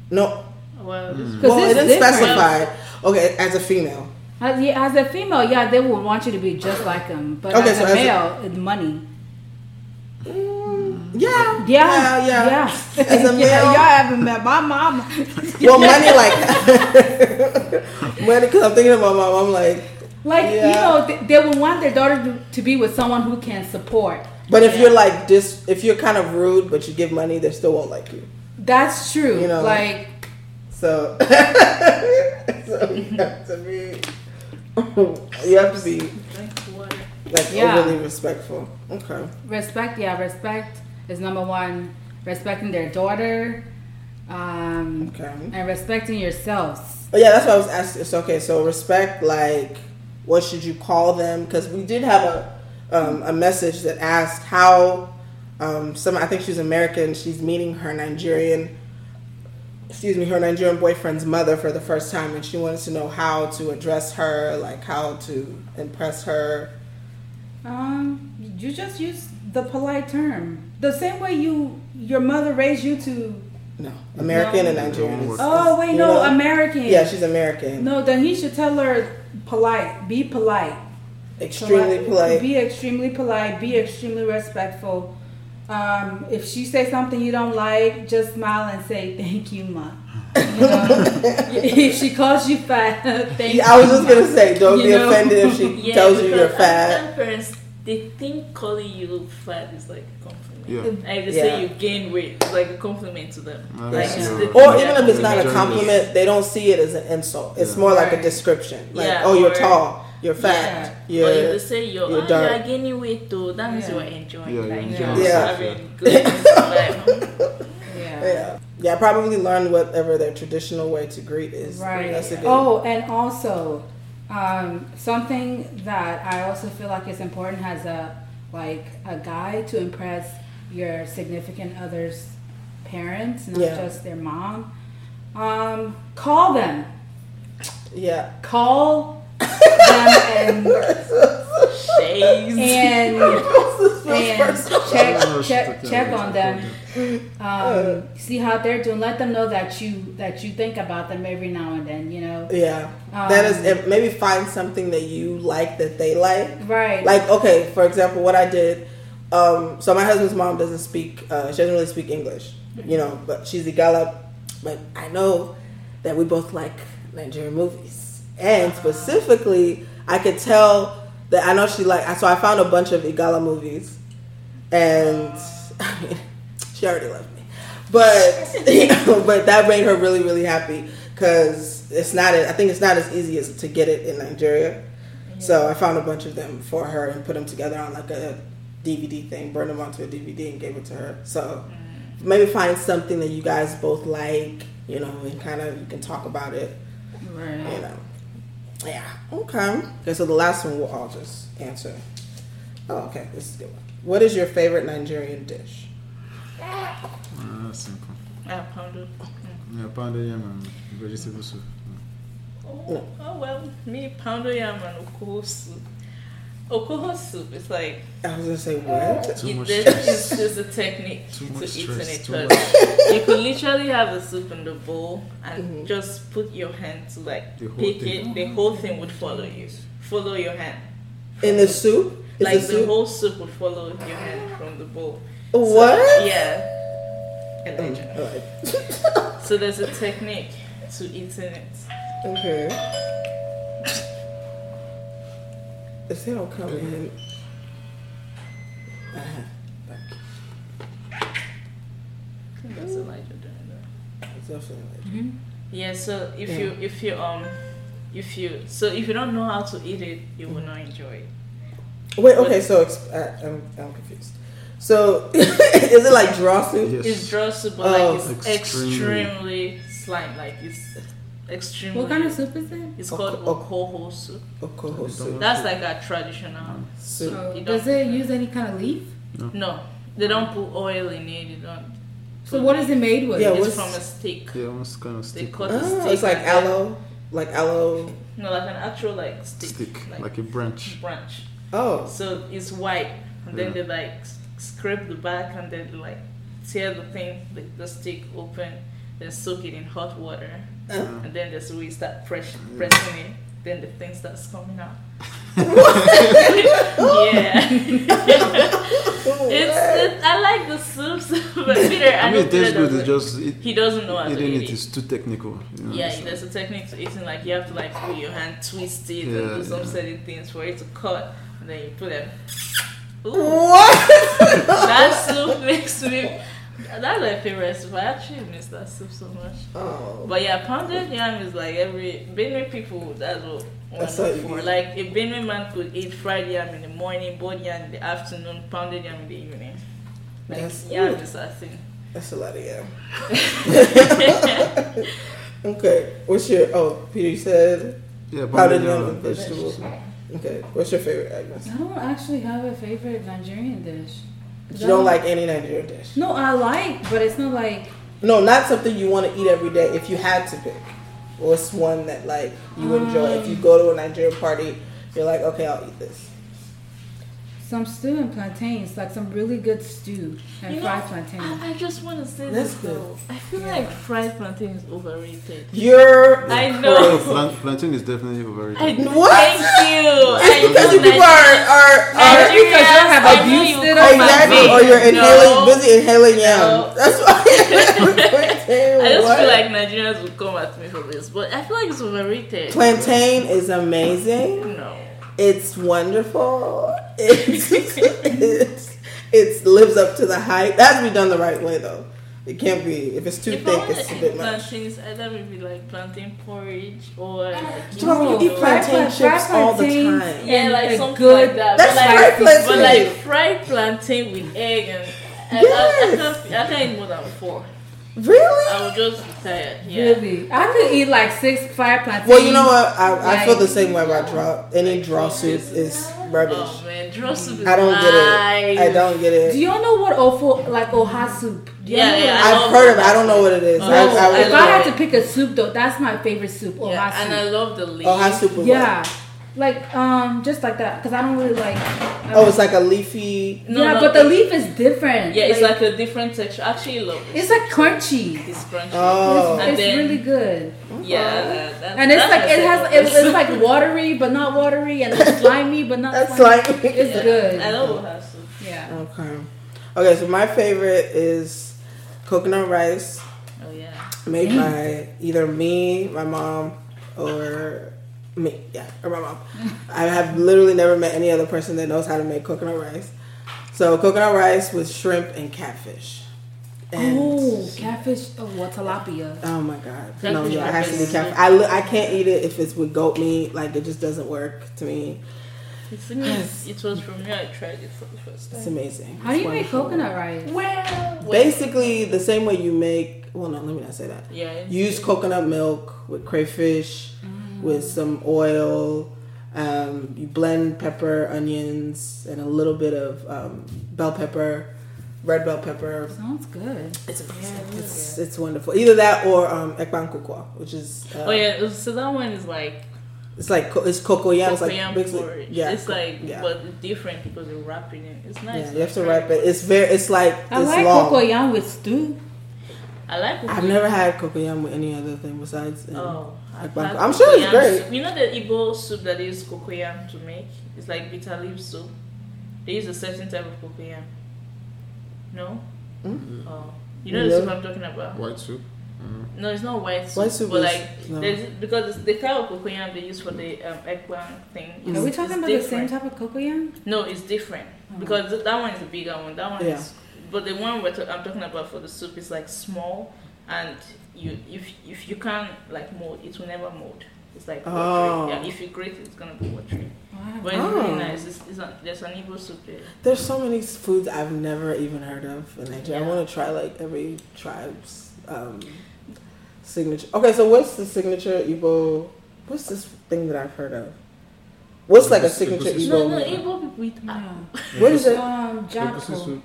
no, well this mm. Because well, it didn't different. specify. Okay, as a female. As, yeah, as a female, yeah, they would want you to be just like them. But Okay, as so a as a- male, it's money. Mm, yeah, Yeah, yeah, yeah. yeah. As a yeah, male, y'all haven't met my mom. well, money like money. Because I'm thinking about my mom, I'm like. Like you know, they, they would want their daughter to, to be with someone who can support. But if you're like this, if you're kind of rude, but you give money, they still won't like you. That's true. You know, like So, so you have to be. You have to be like Yeah. overly respectful. Okay. respect, yeah, respect is number one. Respecting their daughter, um, Okay. and respecting yourselves. But yeah, that's what I was asking. So okay, so respect. Like, what should you call them? Because we did have a um, a message that asked how um, some. I think she's American. She's meeting her Nigerian. Excuse me, her Nigerian boyfriend's mother for the first time, and she wanted to know how to address her, like how to impress her. Um, you just use the polite term, the same way you your mother raised you to. No, American No. and Nigerian. is- Oh wait, no, know? American. Yeah, she's American. No, then he should tell her polite. Be polite. Extremely polite. Be extremely polite. Be extremely respectful. Um, if she says something you don't like, just smile and say thank you, ma. You know? if she calls you fat, thank Yeah, I was just ma. gonna say, don't You be know? offended if she yeah tells you you're fat. tell parents they think calling you fat is like a compliment. Yeah. Like they Yeah. say you gain weight, it's like a compliment to them. Like, yeah. the Or even if it's not a compliment, they don't see it as an insult. It's Yeah. more like a description. Like, Yeah, oh, you're or- tall, you're fat, Or if you're. they say you're, you're oh, dark. you're gaining weight though, that means Yeah. you're enjoying Yeah, like you're you're Yeah. having good life. Yeah. Yeah, yeah. Probably learn whatever their traditional way to greet is. Right. That's a good. Oh, and also um, something that I also feel like is important as a like a guide to impress your significant other's parents, not Yeah. just their mom. Um, call them. yeah. Call them and Shades. and and check check check on them. Um, see how they're doing. Let them know that you that you think about them every now and then. You know, Yeah. Um, that is maybe find something that you like that they like. right? Like okay, for example, what I did. Um, so my husband's mom doesn't speak. Uh, she doesn't really speak English, you know, but she's a Igala. But I know that we both like Nigerian movies, and specifically, I could tell that I know she like. So I found a bunch of Igala movies, and I mean, she already loved me, but but that made her really really happy because it's not. I think it's not as easy as to get it in Nigeria. So I found a bunch of them for her and put them together on like a DVD thing, burned them onto a DVD and gave it to her. So maybe find something that you guys both like, you know, and kind of you can talk about it, you know. Yeah. Okay. Okay. So the last one we'll all just answer. Oh, okay. This is a good one. What is your favorite Nigerian dish? Ah, that's simple. Ah, pounded. Yeah, pounded yam and vegetable soup. Oh, oh well, me pounder yam and okoho soup. Okoho soup is like I was gonna say what? Too much there's, stress. it's, there's a technique Too to much eating stress, it too because you could literally have a soup in the bowl and Mm-hmm. just put your hand to like pick thing. it. The whole thing would follow you. Follow your hand. In the soup? Is like the the, soup? whole soup would follow your hand from the bowl. what? Yeah. Allegedly. All right. So there's a technique to eating it. Okay. Is they don't come in? Uh-huh. I think that's Elijah doing that. It's definitely like- mm-hmm. Yeah, so if Yeah. you if you um if you so if you don't know how to eat it, you will not enjoy it. Wait, okay, so ex- I, I'm, I'm confused. So, is it like draw soup? Yes. It's draw soup, but Oh. like it's oh. Extremely. extremely slime, like it's extremely. What kind of soup is it? It's called Oko- okoho soup. Okoho soup. That's like a traditional mm. Soup. Oh, soup. So does it use any kind of leaf? No, they don't put oil in it. They don't. So what is it made with? Yeah, It's from a stick. Yeah, almost kind of They stick. cut the Oh, stick. it's like and aloe, like aloe. No, like an actual like stick. Stick, like a branch. branch. Oh, So it's white, and then Yeah. they like scrape the back, and then they, like tear the thing, the, the stick open, then soak it in hot water, Uh. and then that's we start press, pressing it. Then the thing starts coming out. yeah, it's, it, I like the soups, but Peter, I, I mean, it tastes good. It's just it, he doesn't know how to eat it it. is too technical. You know, Yeah, so- there's a technique to eating. Like you have to like put your hand, twist it, and do some yeah. certain things for it to cut, and then you put them. Ooh, what? that soup makes me. That's my favorite soup. I actually miss that soup so much. Oh, But yeah, pounded yam is like every Benue people. That's what one That's what for. Like a Benue man could eat fried yam in the morning, boiled yam in the afternoon, pounded yam in the evening. Like That's- yam ooh. is a thing. that's a lot of yam. okay, what's your? Oh, Peter you said yeah, pounded yam yam and vegetables. Okay, what's your favorite, Agnes? I don't actually have a favorite Nigerian dish. You don't like any Nigerian dish? No, I like, but it's not like No, not something you want to eat every day. If you had to pick, what's one that like you enjoy? If you um. go to a Nigerian party, you're like, okay, I'll eat this. Some stew and plantains, like some really good stew and You know, fried plantains. I, I just want to say That's this good. though. I feel like fried plantain is overrated. You're I know. Plant, plantain is definitely overrated. I, What? Thank you. It's I because know you people are are, are Nigerians, because you have I know abused it on at exactly, or you're inhaling, No. busy inhaling yam. No. That's why. I just What? feel like Nigerians would come at me for this, but I feel like it's overrated. plantain is amazing. No. It's wonderful. It's, it's it lives up to the hype. That has to be done the right way though. It can't be if it's too If I thick. want It's to a eat bit much. plantains, either maybe like plantain porridge or like Bro, you eat know, plantain fried chips all the time. Yeah, and like a something good- like that. That's but fried like, plantain. but like fried plantain with egg and I, I, I, Yes. can't, I can't eat more than four. Really? I will just be tired. Yeah. Really, I could eat like six fried plantains. Well, you know what? I, I feel the same way about draw. Any draw soup is rubbish. Oh man, draw soup is I don't get it. I don't get it. Do y'all know what ofo like oha soup? Do Yeah, yeah, I I've heard of it. I don't know what it is. Oh, I, I, I if I had it. to pick a soup though, that's my favorite soup. Oha Yeah, soup. and I love the leaf. oh, hot soup with yeah, like um, just like that because I don't really like. what? Oh, it's like a leafy. No, yeah, no, but the leaf is different. Yeah, it's like, a different texture. Actually, love it. it's like crunchy. It's crunchy. Oh. and it's then, really good. Yeah, that, that, And it's that's like it has it, it's like watery but not watery and it's slimy but not That's slimy. slimy. It's Yeah, good. I love hot soup. Yeah. Okay. Okay, so my favorite is coconut rice Oh yeah. made by either me, my mom, or me. Yeah, or my mom. I have literally never met any other person that knows how to make coconut rice. So coconut rice with shrimp and catfish. And oh, catfish. Oh, what tilapia? Oh my god! Catfish no, yeah, it has to be is catfish. I, li- I can't eat it if it's with goat meat. Like it just doesn't work to me. The thing it was from me. I tried it for the first time. It's amazing. How do It's you make coconut rice? Well, Basically, the same way you make. Well, no, let me not say that. Yeah. it's- Use coconut milk with crayfish, mm-hmm. With some oil. Um, you blend pepper, onions, and a little bit of um, bell pepper, red bell pepper. Sounds good. It's amazing. it's, it's wonderful. Either that or um, ekpang nkukwo, which is uh, Oh yeah, so that one is like it's like co- it's cocoyam. It's like cocoyam basically- porridge. yeah, it's co- like yeah. but it's different because you're wrapping it. It's nice. Yeah, you have to wrap it. It's very. It's like I it's like long. cocoyam with stew. I like. I've never had cocoyam with any other thing besides. Um, Oh, I've ekpan- had I'm sure it's great. You know the Igbo soup that they use cocoyam to make? It's like bitter leaf soup. They use a certain type of cocoyam. No. Mm. Oh, you know the No. soup I'm talking about? White soup. No, it's not white soup. White soup but is- like no. there's because it's the kind of cocoyam they use for the um, eggplant thing. Are we it's talking about the same type of cocoyam? No, it's different because th- that one is a bigger one. That one Yeah. is, but the one we're ta- I'm talking about for the soup is like small, and you if if you can't like mold, it will never mold. It's like watery. Oh. Yeah, if you grate it, it's gonna be watery. Wow. But it's Oh. really nice. It's, it's a, there's an Igbo soup there. There's so many foods I've never even heard of in Nigeria. I want to try like every tribe's um, signature. Okay, so what's the signature Igbo? What's this thing that I've heard of? What's like a signature egusi Igbo? No, no, meal? Igbo people eat Yeah. What is it? Um, Egusi japo.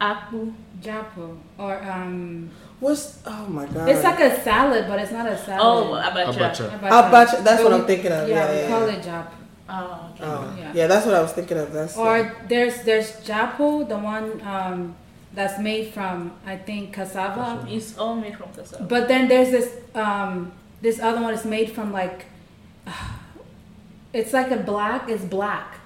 akpu. Japo. Or um, What's oh my god? it's like a salad, but it's not a salad. Oh, abacha. Abacha. Abacha, that's But what we- I'm thinking of. Yeah, Yeah, we yeah, call yeah. it japo. Oh, okay. Oh, Yeah. yeah. that's what I was thinking of. That's Or there's there's japo, the one um, that's made from I think cassava. It's all made from cassava. But then there's this um, this other one is made from like it's like a black. It's black,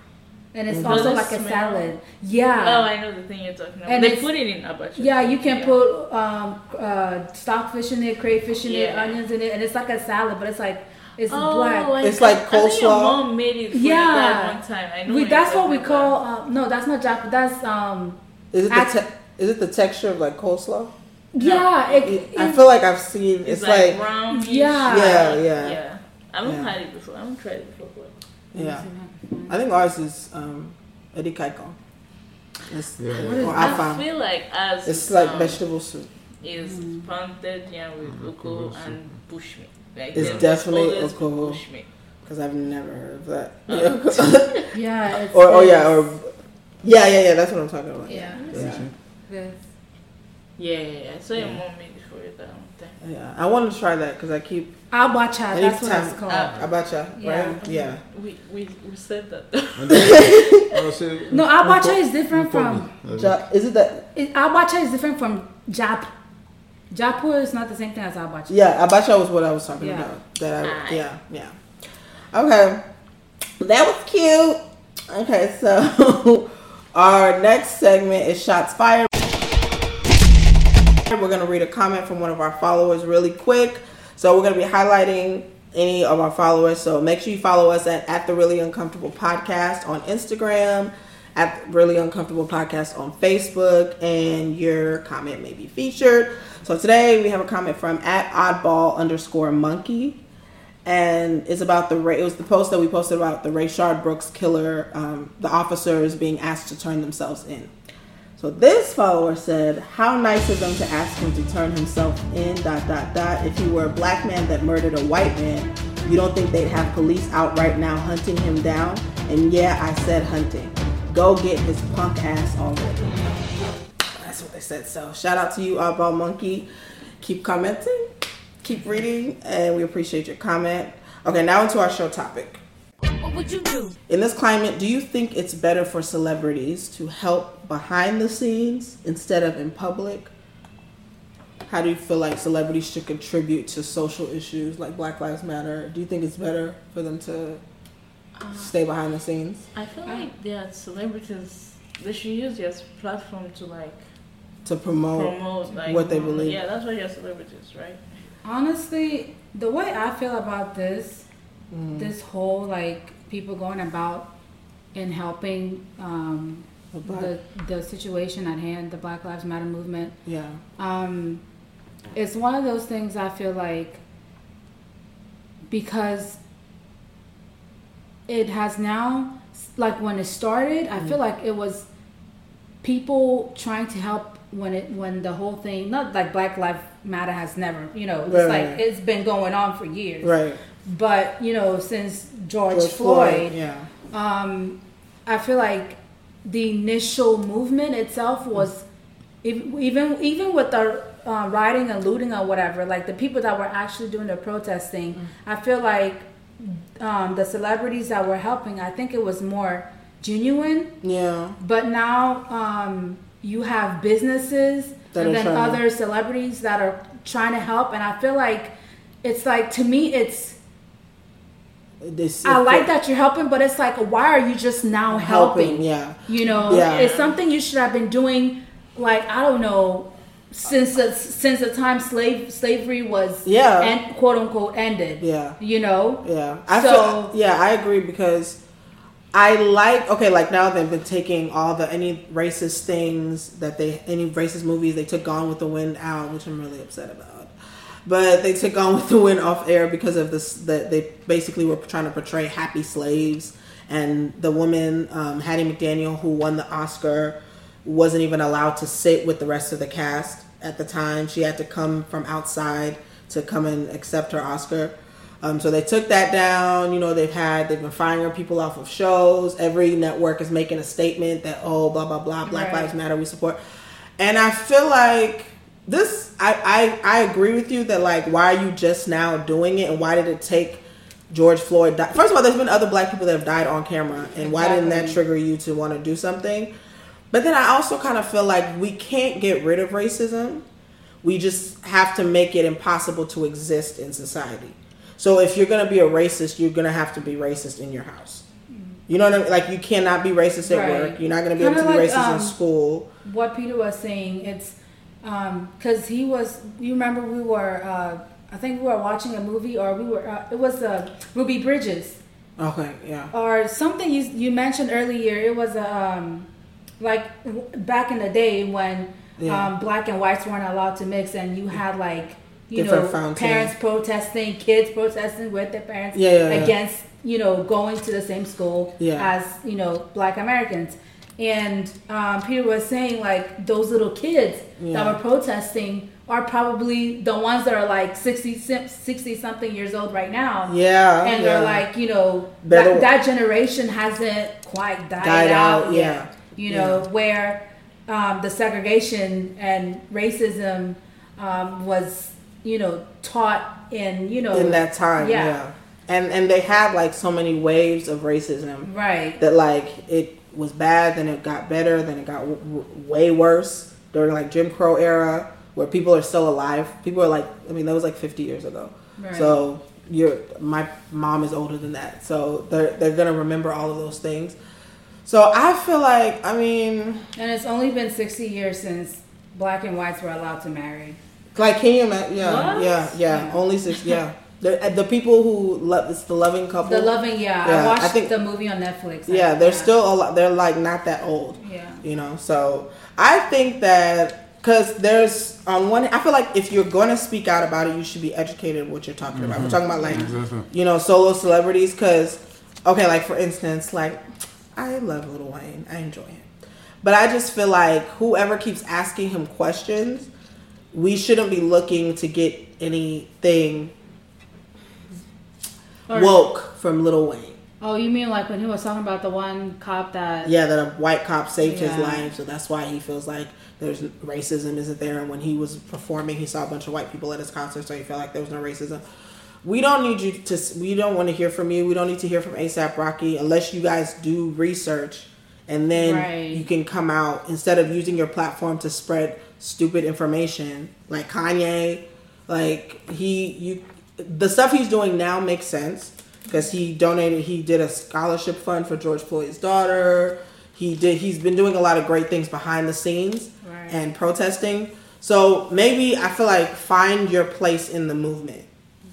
and it's also Does it like a salad. Yeah. Oh, I know the thing you're talking about. And they put it in abacha. Yeah, you can Yeah. put um, uh, stockfish in it, crayfish in it, onions in it, and it's like a salad, but it's like it's Oh, black. I- It's like coleslaw. I think your mom made it for Yeah. your one time. I know. We, what that's what we call. Uh, no, that's not japo. That's um. Is it the te- is it the texture of like coleslaw? Yeah, it, I feel like I've seen. It's, It's, like, like, brown. Yeah. Yeah, yeah. yeah. I haven't Yeah. had it before. I haven't tried it before. But yeah. I think ours is um, Edikang Ikong. It's, Yeah. uh, or I afang. feel like as It's like um, vegetable soup. is pounded yam with oko and bushmeat. Like It's there definitely always oko. bushmeat. Because I've never heard of that. yeah, it's or oh yeah, or yeah, yeah, yeah. That's what I'm talking about. Yeah. yeah, This. Yeah, yeah, yeah. So your Yeah. mom made it for you that one time. Yeah. I want to try that because I keep Abacha, that's what it's called. Uh, abacha, Yeah. right? Yeah. We we we said that. And then, I would say, No, abacha is different from. Nkwobi. Ja- is it that? It, abacha is different from jap. Japo is not the same thing as abacha. Yeah, abacha was what I was talking Yeah. about. That I, Alright. yeah, yeah. Okay, that was cute. Okay, so our next segment is shots fired. We're gonna read a comment from one of our followers really quick. So we're gonna be highlighting any of our followers. So make sure you follow us at, at the Really Uncomfortable Podcast on Instagram, at Really Uncomfortable Podcast on Facebook, and your comment may be featured. So today we have a comment from at oddball underscore monkey. And it's about the. It was the post that we posted about the Rayshard Brooks killer. Um, the officers being asked to turn themselves in. So this follower said, "How nice of them to ask him to turn himself in." Dot dot dot. If he were a black man that murdered a white man, you don't think they'd have police out right now hunting him down? And yeah, I said hunting. Go get his punk ass already. That's what they said. So shout out to you, Oddball Monkey. Keep commenting, keep reading, and we appreciate your comment. Okay, now into our show topic. What would you do? In this climate, do you think it's better for celebrities to help behind the scenes instead of in public? How do you feel like celebrities should contribute to social issues like Black Lives Matter? Do you think it's better for them to stay behind the scenes? I feel like they are celebrities. They should use their platform to like To promote, promote like what they believe? Yeah, that's why they're celebrities, right? Honestly, the way I feel about this, Mm. this whole like people going about and helping um, The the the situation at hand, the Black Lives Matter movement. Yeah. Um, it's one of those things I feel like because it has now like when it started, I feel Mm. like it was people trying to help when it when the whole thing not like Black Lives Matter has never you know it's Right, like it's been going on for years Right. But you know since George, George Floyd, Floyd, yeah. um, I feel like the initial movement itself was ev- even even with the uh, rioting and looting or whatever, like the people that were actually doing the protesting, I feel like um, the celebrities that were helping, I think it was more genuine. Yeah. But now um, you have businesses That and then trying to- other celebrities that are trying to help, and I feel like it's like to me it's This, I like that you're helping, but it's like, why are you just now helping? Helping, yeah. You know, Yeah. it's something you should have been doing, like I don't know, since the, since the time slave slavery was Yeah. and quote unquote ended. Yeah. You know. Yeah, I So- feel, yeah, I agree because I like okay, like now they've been taking all the any racist things that they any racist movies they took Gone with the Wind out, which I'm really upset about. But they took Gone with the Wind off air because of this that they basically were trying to portray happy slaves, and the woman um, Hattie McDaniel who won the Oscar wasn't even allowed to sit with the rest of the cast at the time. She had to come from outside to come and accept her Oscar. Um, so they took that down. You know, they've had they've been firing people off of shows. Every network is making a statement that oh blah blah blah Black Right. Lives Matter we support. And I feel like this I, I I agree with you that like why are you just now doing it and why did it take George Floyd die? First of all, there's been other black people that have died on camera and why didn't that trigger you to want to do something? But then I also kind of feel like we can't get rid of racism. We just have to make it impossible to exist in society. So if you're gonna be a racist, you're gonna have to be racist in your house. You know what I mean? Like you cannot be racist at Right. work. You're not gonna be able to Kinda be racist um, in school. What Peter was saying, it's because he was. You remember we were. Uh, I think we were watching a movie, or we were. Uh, it was uh, Ruby Bridges. Okay, yeah. or something you you mentioned earlier. It was um like back in the day when Yeah. um, black and whites weren't allowed to mix, and you had like you Different know fountains. parents protesting, kids protesting with their parents Yeah, yeah, against you know going to the same school Yeah. as you know black Americans. And um, Peter was saying like those little kids Yeah. that were protesting are probably the ones that are like 60, 60 something years old right now. Yeah, And yeah. they're like, you know, that, that generation hasn't quite died, Died out, out, yet. yeah. You know, Yeah. where um, the segregation and racism um, was, you know, taught in, you know, in that time. Yeah. And and they had like so many waves of racism. Right. That like it was bad, then it got better, then it got w- w- way worse during like Jim Crow era, where people are still alive. People are like, I mean, that was like 50 years ago. Right. So you're my mom is older than that, so they're they're gonna remember all of those things. So I feel like, I mean, And it's only been 60 years since black and whites were allowed to marry. like, can you imagine? Yeah, What? yeah, yeah, Only six. Yeah, The, the people who love it's the loving couple. The loving, yeah. Yeah, I watched I think- the movie on Netflix. Yeah, they're still a lot. They're like not that old. Yeah. You know, so I think that because there's on one, I feel like if you're going to speak out about it, you should be educated in what you're talking about. We're Mhm. talking about like Exactly. you know solo celebrities because okay, like for instance, like I love Lil Wayne, I enjoy him, but I just feel like whoever keeps asking him questions, we shouldn't be looking to get anything Or- woke from Little Wayne. Oh, you mean like when he was talking about the one cop that? Yeah, that a white cop saved his life, so that's why he feels like there's racism isn't there. And when he was performing, he saw a bunch of white people at his concert, so he felt like there was no racism. We don't need you to. We don't want to hear from you. We don't need to hear from ASAP Rocky unless you guys do research, and then Right. you can come out instead of using your platform to spread stupid information like Kanye. Like he, you, the stuff he's doing now makes sense because he donated. He did a scholarship fund for George Floyd's daughter. He did. He's been doing a lot of great things behind the scenes Right. and protesting. So maybe I feel like find your place in the movement.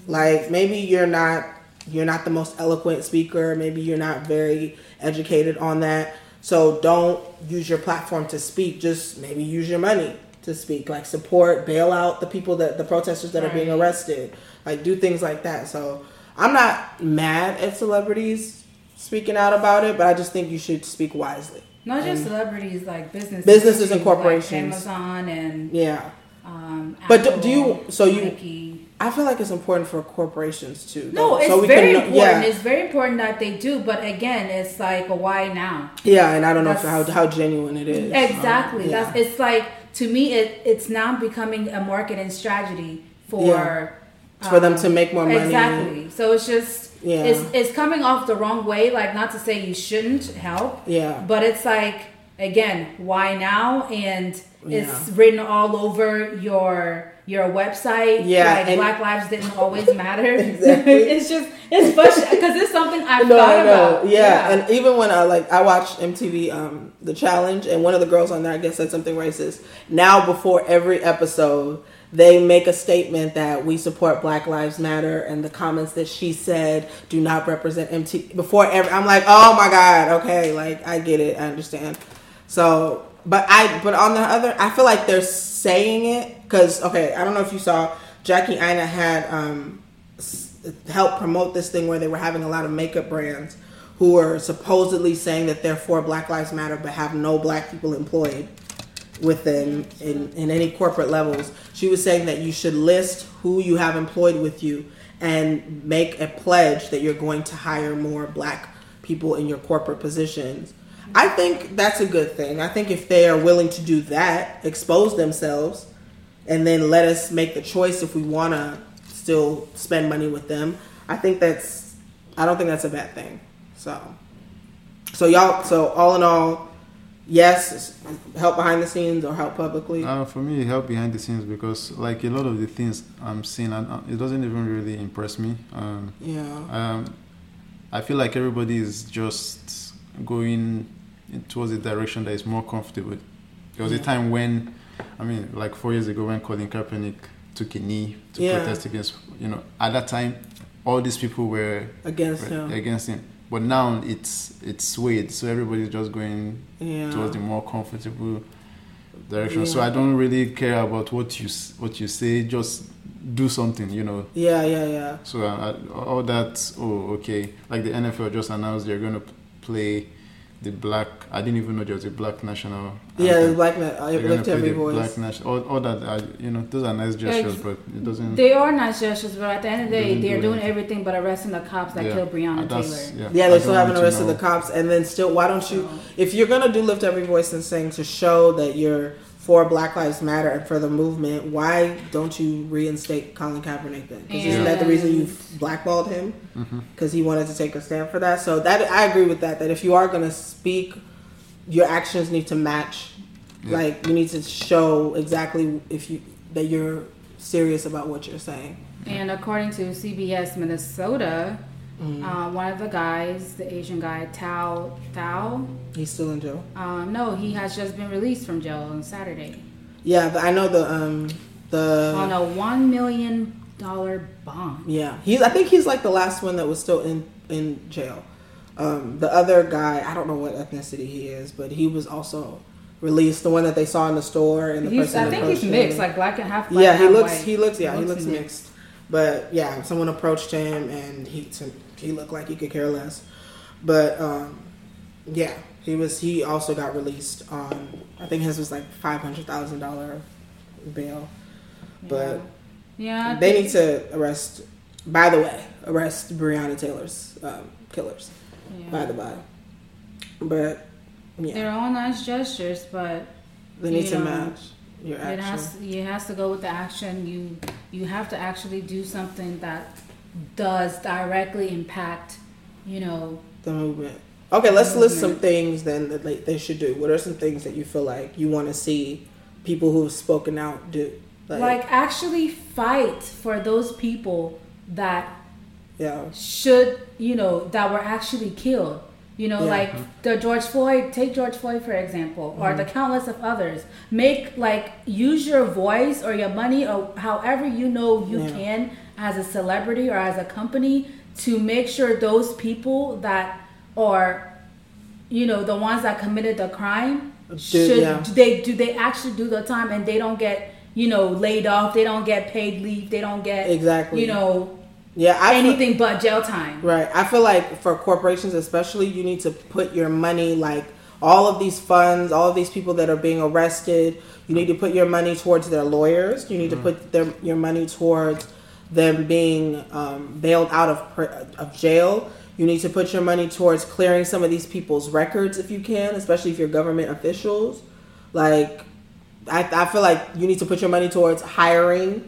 Like maybe you're not you're not the most eloquent speaker. Maybe you're not very educated on that. So don't use your platform to speak. Just maybe use your money to speak. Like support, bail out the people that the protesters that are being arrested. Like do things like that. So I'm not mad at celebrities speaking out about it, but I just think you should speak wisely. Not just And- celebrities, like businesses. Businesses and corporations. Like Amazon and Yeah. Um, But do, do you? So you? Nike. I feel like it's important for corporations too. No, it's so we very can- important. Yeah, It's very important that they do. But again, it's like why now? yeah, and I don't know how how genuine it is. Exactly. Um, yeah. That's it's like to me it it's now becoming a marketing strategy for Yeah. For them to make more money. Exactly. So it's just Yeah. it's it's coming off the wrong way. Like not to say you shouldn't help. Yeah. But it's like again, why now? And it's Yeah. written all over your your website. Yeah, Like Black Lives didn't always matter. Exactly. it's just it's frustrating because it's something I've no, thought know. about. Yeah. and even when I like I watched MTV um the challenge and one of the girls on there I guess said something racist. Now before every episode they make a statement that we support Black Lives Matter and the comments that she said do not represent MTV before every I'm like, "Oh my god, okay, like I get it. I understand." So, but I but on the other I feel like they're saying it cuz okay, I don't know if you saw Jackie Aina had um helped promote this thing where they were having a lot of makeup brands who were supposedly saying that they're for Black Lives Matter but have no black people employed with them in, in any corporate levels. She was saying that you should list who you have employed with you and make a pledge that you're going to hire more black people in your corporate positions. I think that's a good thing. I think if they are willing to do that, expose themselves, and then let us make the choice if we want to still spend money with them. I think that's I don't think that's a bad thing. So so y'all so all in all yes help behind the scenes or help publicly. Uh, for me, help behind the scenes because, like a lot of the things I'm seeing, and it doesn't even really impress me. Um, Yeah. Um, I feel like everybody is just going towards a direction that is more comfortable. There was a time when, I mean, like four years ago, when Colin Kaepernick took a knee to Yeah. protest against, you know, at that time, all these people were Against were him. Against him. But now it's it's swayed, so everybody's just going Yeah. towards the more comfortable direction. So I don't really care about what you what you say. Just do something, you know. Yeah, yeah, yeah. So uh, all that. Oh, okay. Like the NFL just announced they're going to play the black. I didn't even know there was a black national. Yeah, anthem. the black na- uh, They're gonna play every the voice. Black national. All, all that. Uh, you know, those are nice gestures, Ex- but it doesn't. They are nice gestures, but at the end of the day, they're do doing anything. everything but arresting the cops that Yeah. killed Breonna that's- Taylor. Yeah, I they don't still haven't want to arrested the cops, and then still, why don't you? If you're gonna do lift every voice and sing to show that you're for Black Lives Matter and for the movement, why don't you reinstate Colin Kaepernick then? Because isn't that the reason you blackballed him? Mm-hmm. Because he wanted to take a stand for that. So that I agree with that. That if you are gonna speak, your actions need to match. Yeah. Like you need to show exactly if you that you're serious about what you're saying. And according to CBS Minnesota, Mm-hmm. uh, one of the guys, the Asian guy, Tao Tao, He's still in jail. um, no, he has just been released from jail on Saturday Yeah, but I know the um the on a one million dollar bond. Yeah, he's. I think he's like the last one that was still in in jail. Um, the other guy, I don't know what ethnicity he is, but he was also released. The one that they saw in the store, and the He's, person I think he's mixed, him. like black and half. Black yeah, he half looks. He looks. Yeah, he looks mixed. mixed. But yeah, someone approached him, and he he looked like he could care less. But um, yeah, he was. He also got released on. I think his was like five hundred thousand dollar bail. But Yeah, they need to arrest. By the way, arrest Breonna Taylor's um, killers. Yeah. By the by, but yeah, They're all nice gestures, but they need to know, match your It action. has it has to go with the action. You you have to actually do something that does directly impact, you know, the movement. Okay, let's list some things then that they, they should do. What are some things that you feel like you want to see people who've spoken out do? like, actually fight for those people that yeah, should you know that were actually killed. You know, Yeah. like the George Floyd. Take George Floyd for example, or Mhm. the countless of others. Make like use your voice or your money or however you know you Yeah. can as a celebrity or as a company to make sure those people that are, you know, the ones that committed the crime should yeah. do they do they actually do the time and they don't get you know laid off. They don't get paid leave. They don't get Exactly. You know. Yeah, I feel- anything but jail time. Right. I feel like for corporations, especially, you need to put your money like all of these funds, all of these people that are being arrested. You need to put your money towards their lawyers. You need to mm. put their your money towards them being um, bailed out of of jail. You need to put your money towards clearing some of these people's records if you can, especially if you're government officials. Like, I, I feel like you need to put your money towards hiring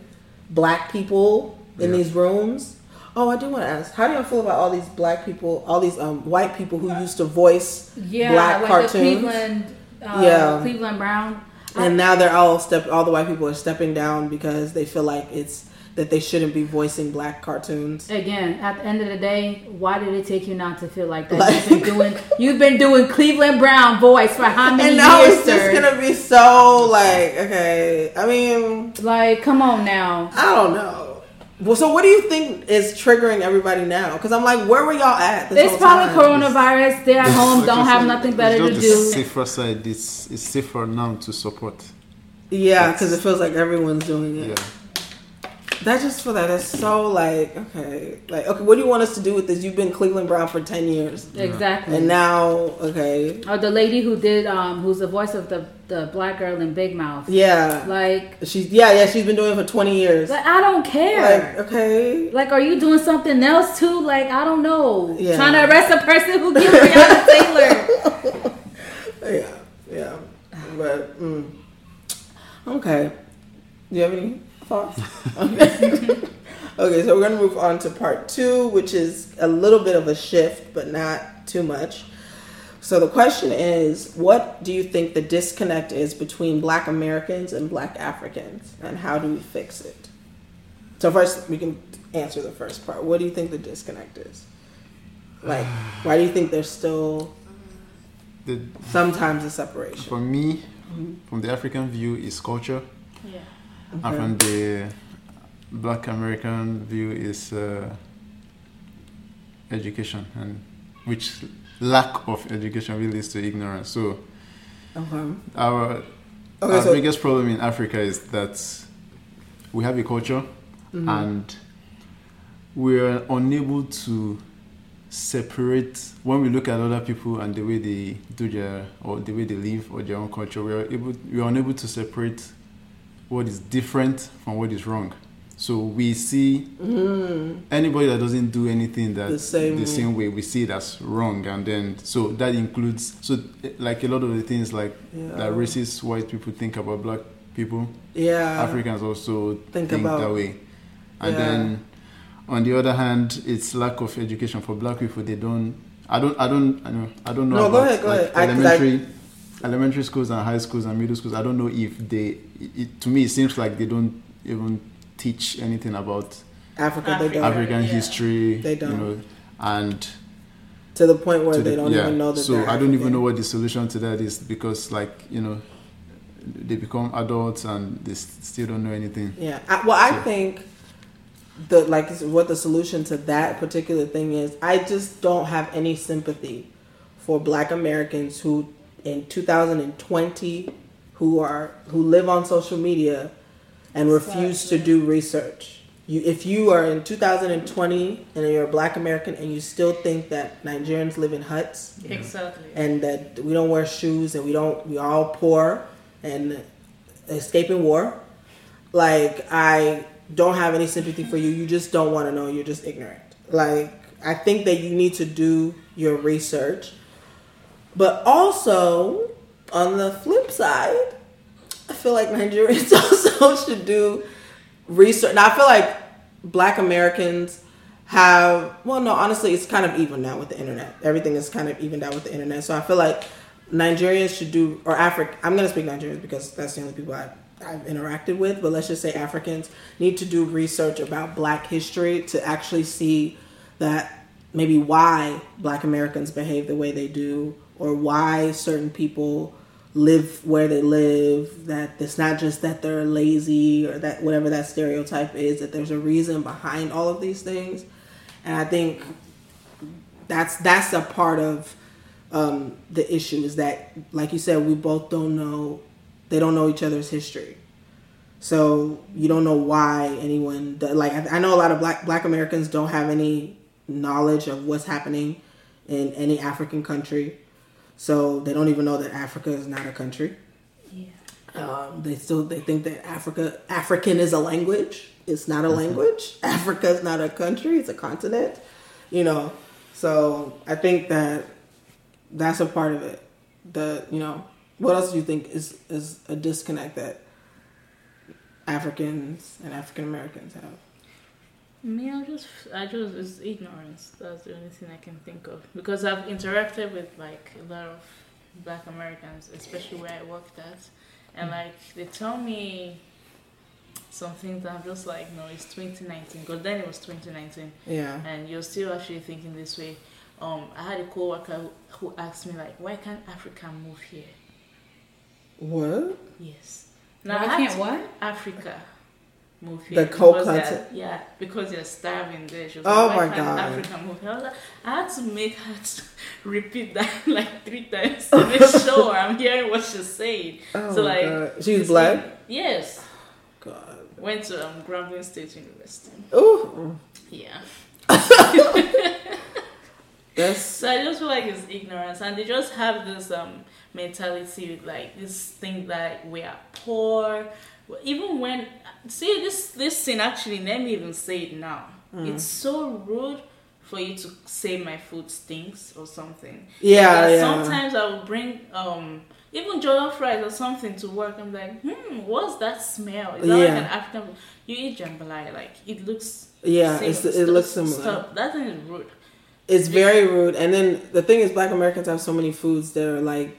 black people in Yeah. these rooms. Oh, I do want to ask, how do you feel about all these black people, all these um, white people who used to voice Yeah, black like cartoons? the Cleveland, uh, Yeah. Cleveland Brown. and now they're all step. All the white people are stepping down because they feel like it's that they shouldn't be voicing black cartoons. Again, at the end of the day, why did it take you not to feel like that? Like- you've been doing, you've been doing Cleveland Brown voice for how many years. And now years, it's just gonna be so like okay. I mean, like, come on now. I don't know. Well, so what do you think is triggering everybody now? Because I'm like, where were y'all at? This It's whole probably time? coronavirus. They're at home, Like don't have said, nothing better to it's do. just the safer side. It's it's safer now to support. Yeah, because it feels like everyone's doing it. Yeah. That just for that that's so like okay, like okay. What do you want us to do with this? You've been Cleveland Brown for ten years, Exactly. and now okay, Or the lady who did, um, who's the voice of the the black girl in Big Mouth. yeah, Like, she's yeah yeah she's been doing it for twenty years. like I don't care. Like okay, Like, are you doing something else too? Like, I don't know. Yeah. Trying to arrest a person who killed Breonna Taylor. yeah yeah, but mm. okay. Do you have any thoughts? Okay. okay, so we're gonna move on to part two, which is a little bit of a shift, but not too much. So the question is, what do you think the disconnect is between Black Americans and Black Africans, and how do we fix it? So first, we can answer the first part. What do you think the disconnect is? Like, why do you think there's still The, sometimes a separation? for me, from the African view, is culture, Yeah. And from the Black American view is uh, education, and which lack of education really leads to ignorance. So Okay. our Okay, our so- biggest problem in Africa is that we have a culture Mhm. and we're unable to separate when we look at other people and the way they do their or the way they live or their own culture we're able we're unable to separate what is different from what is wrong so we see Mm. anybody that doesn't do anything that The same way. way we see it as wrong and then so that includes so like a lot of the things like Yeah. that racist white people think about black people Yeah. africans also Think think, about- that way and Yeah. then on the other hand it's lack of education for black people they don't i don't i don't i know i don't know No, go ahead, go like, ahead. 'cause I- elementary elementary schools and high schools and middle schools i don't know if they it, it- to me it seems like they don't even teach anything about Africa, they don't. african history They don't. you know and To the point where they the- don't yeah. even know that so i don't even know what the solution to that is because like you know they become adults and they still don't know anything Yeah. I, well, I So- think the like what the solution to that particular thing is. I just don't have any sympathy for Black Americans who in 2020 who are who live on social media and refuse to do research. You, if you are in 2020 and you're a Black American and you still think that Nigerians live in huts, Exactly. and that we don't wear shoes and we don't we are all poor and escaping war like i don't have any sympathy for you. You just don't want to know. You're just ignorant. Like i think that you need to do your research but also on the flip side i feel like nigerians also should do research. Now i feel like black americans have well no honestly it's kind of even now with the internet. Everything is kind of evened out with the internet. So i feel like nigerians should do or africa i'm going to speak nigerians because that's the only people I, i've interacted with but let's just say africans need to do research about black history to actually see that maybe why black americans behave the way they do or why certain people live where they live that it's not just that they're lazy or that whatever that stereotype is that there's a reason behind all of these things. And i think that's that's a part of um, the issue is that like you said we both don't know they don't know each other's history. So you don't know why anyone does, like I, I know a lot of black black americans don't have any knowledge of what's happening in any african country so they don't even know that africa is not a country um, they still they think that Africa African is a language. It's not a language. Africa is not a country. It's a continent. You know. So I think that that's a part of it. The you know what else do you think is is a disconnect that Africans and African Americans have? Me, I just, I just, it's ignorance. That's the only thing I can think of. Because I've interacted with like a lot of Black Americans, especially where I worked at, and like they tell me some things that I'm just like, no, it's 2019. Because then it was 2019. Yeah. And you're still actually thinking this way. Um, I had a coworker who, who asked me like, why can't Africa move here? What? Yes. Why I can't what? Africa move The whole because? Yeah, because you're starving there. She was Oh like, my God. Africa move here? I, like, I had to make her repeat that like three times to make sure I'm hearing what she's saying. Oh so my like, God. She's black? yes. God. Went to um, Grambling State University. Ooh. Yeah. That's So I just feel like it's ignorance, and they just have this um mentality, like this thing that we are poor. Even when see this this thing actually, let me even say it now. Mm. It's so rude for you to say my food stinks or something. Yeah, yeah. Sometimes I will bring um even jollof rice or something to work. I'm like, hmm, what's that smell? Is that like an African? You eat jambalaya, like it looks. Yeah, it's- it stop- looks similar. Stop. That thing is rude. It's very rude. And then the thing is, Black Americans have so many foods that are like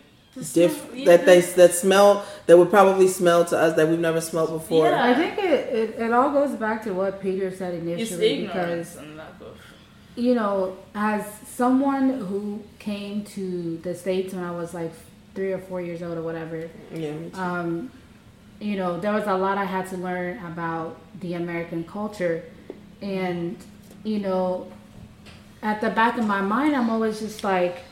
diff yeah. that they that smell that would probably smell to us that we've never smelled before. Yeah. I think it, it, it all goes back to what Peter said initially ignorance because and you know, as someone who came to the states when I was like three or four years old or whatever, Yeah, me too. um, you know, there was a lot I had to learn about the American culture, and you know, at the back of my mind, I'm always just like,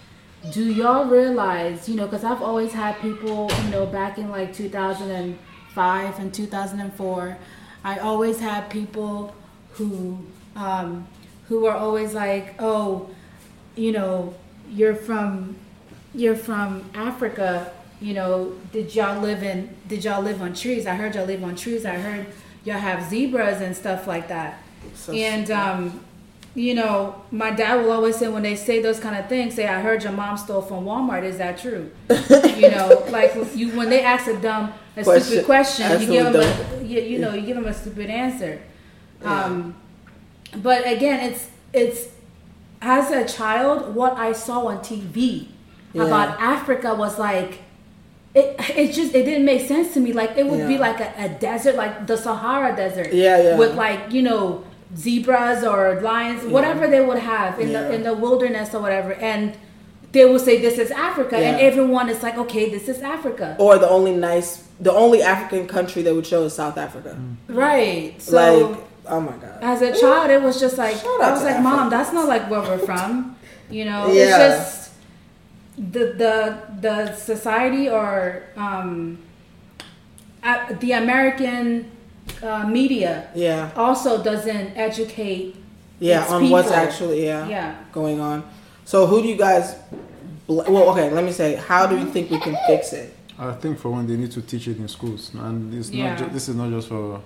do y'all realize, you know, because I've always had people, you know, back in like 2005 and 2004, I always had people who, um, who were always like, oh, you know, you're from, you're from Africa, you know, did y'all live in, did y'all live on trees? I heard y'all live on trees. I heard y'all have zebras and stuff like that. So and, um, you know, my dad will always say when they say those kind of things, say, "I heard your mom stole from Walmart." Is that true? you know, like you when they ask a dumb, a Question. stupid question, you give them a, you, you know, you give them a stupid answer. Um, but again, it's it's as a child, what I saw on TV Yeah. about Africa was like. It, it just it didn't make sense to me. Like it would be like a, a desert, like the Sahara Desert. Yeah, yeah. With like you know zebras or lions, whatever they would have in Yeah. the in the wilderness or whatever, and they will say this is Africa, and everyone is like, okay, this is Africa, Or the only nice, the only African country they would show is South Africa. right? So like Oh my god. As a child, it was just like Shout I was to like, Mom, that's not like where we're from. You know, Yeah. it's just the the the society or um, the American uh, media Yeah. also doesn't educate. Yeah, its on what's actually yeah, Yeah. going on. So who do you guys? Bl- well, okay. Let me say, how do you think we can fix it? I think for one, they need to teach it in schools, and it's Yeah. not. Ju- this is not just for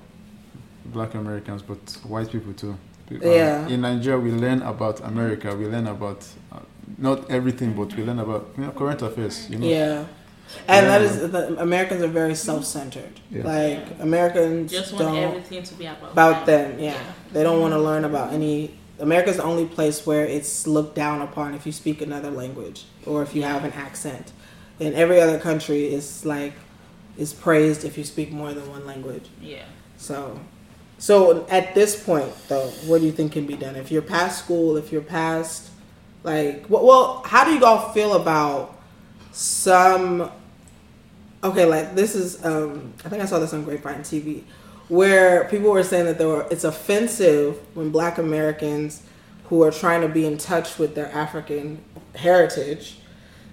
Black Americans, but white people too. Uh, Yeah. In Nigeria, we learn about America. We learn about uh, not everything, but we learn about you know, current affairs. You know. Yeah. And that Yeah. is the Americans are very self-centered. Yeah. Like Americans Just want don't everything to be about about them. them. Yeah, they don't want to learn about any. America's the only place where it's looked down upon if you speak another language or if you have an accent. In every other country, it's like is praised if you speak more than one language. Yeah. So, so at this point, though, what do you think can be done? If you're past school, if you're past, like, well, well how do you all feel about some? Okay, like this is, um, I think I saw this on Grapevine TV, where people were saying that there were it's offensive when Black Americans who are trying to be in touch with their African heritage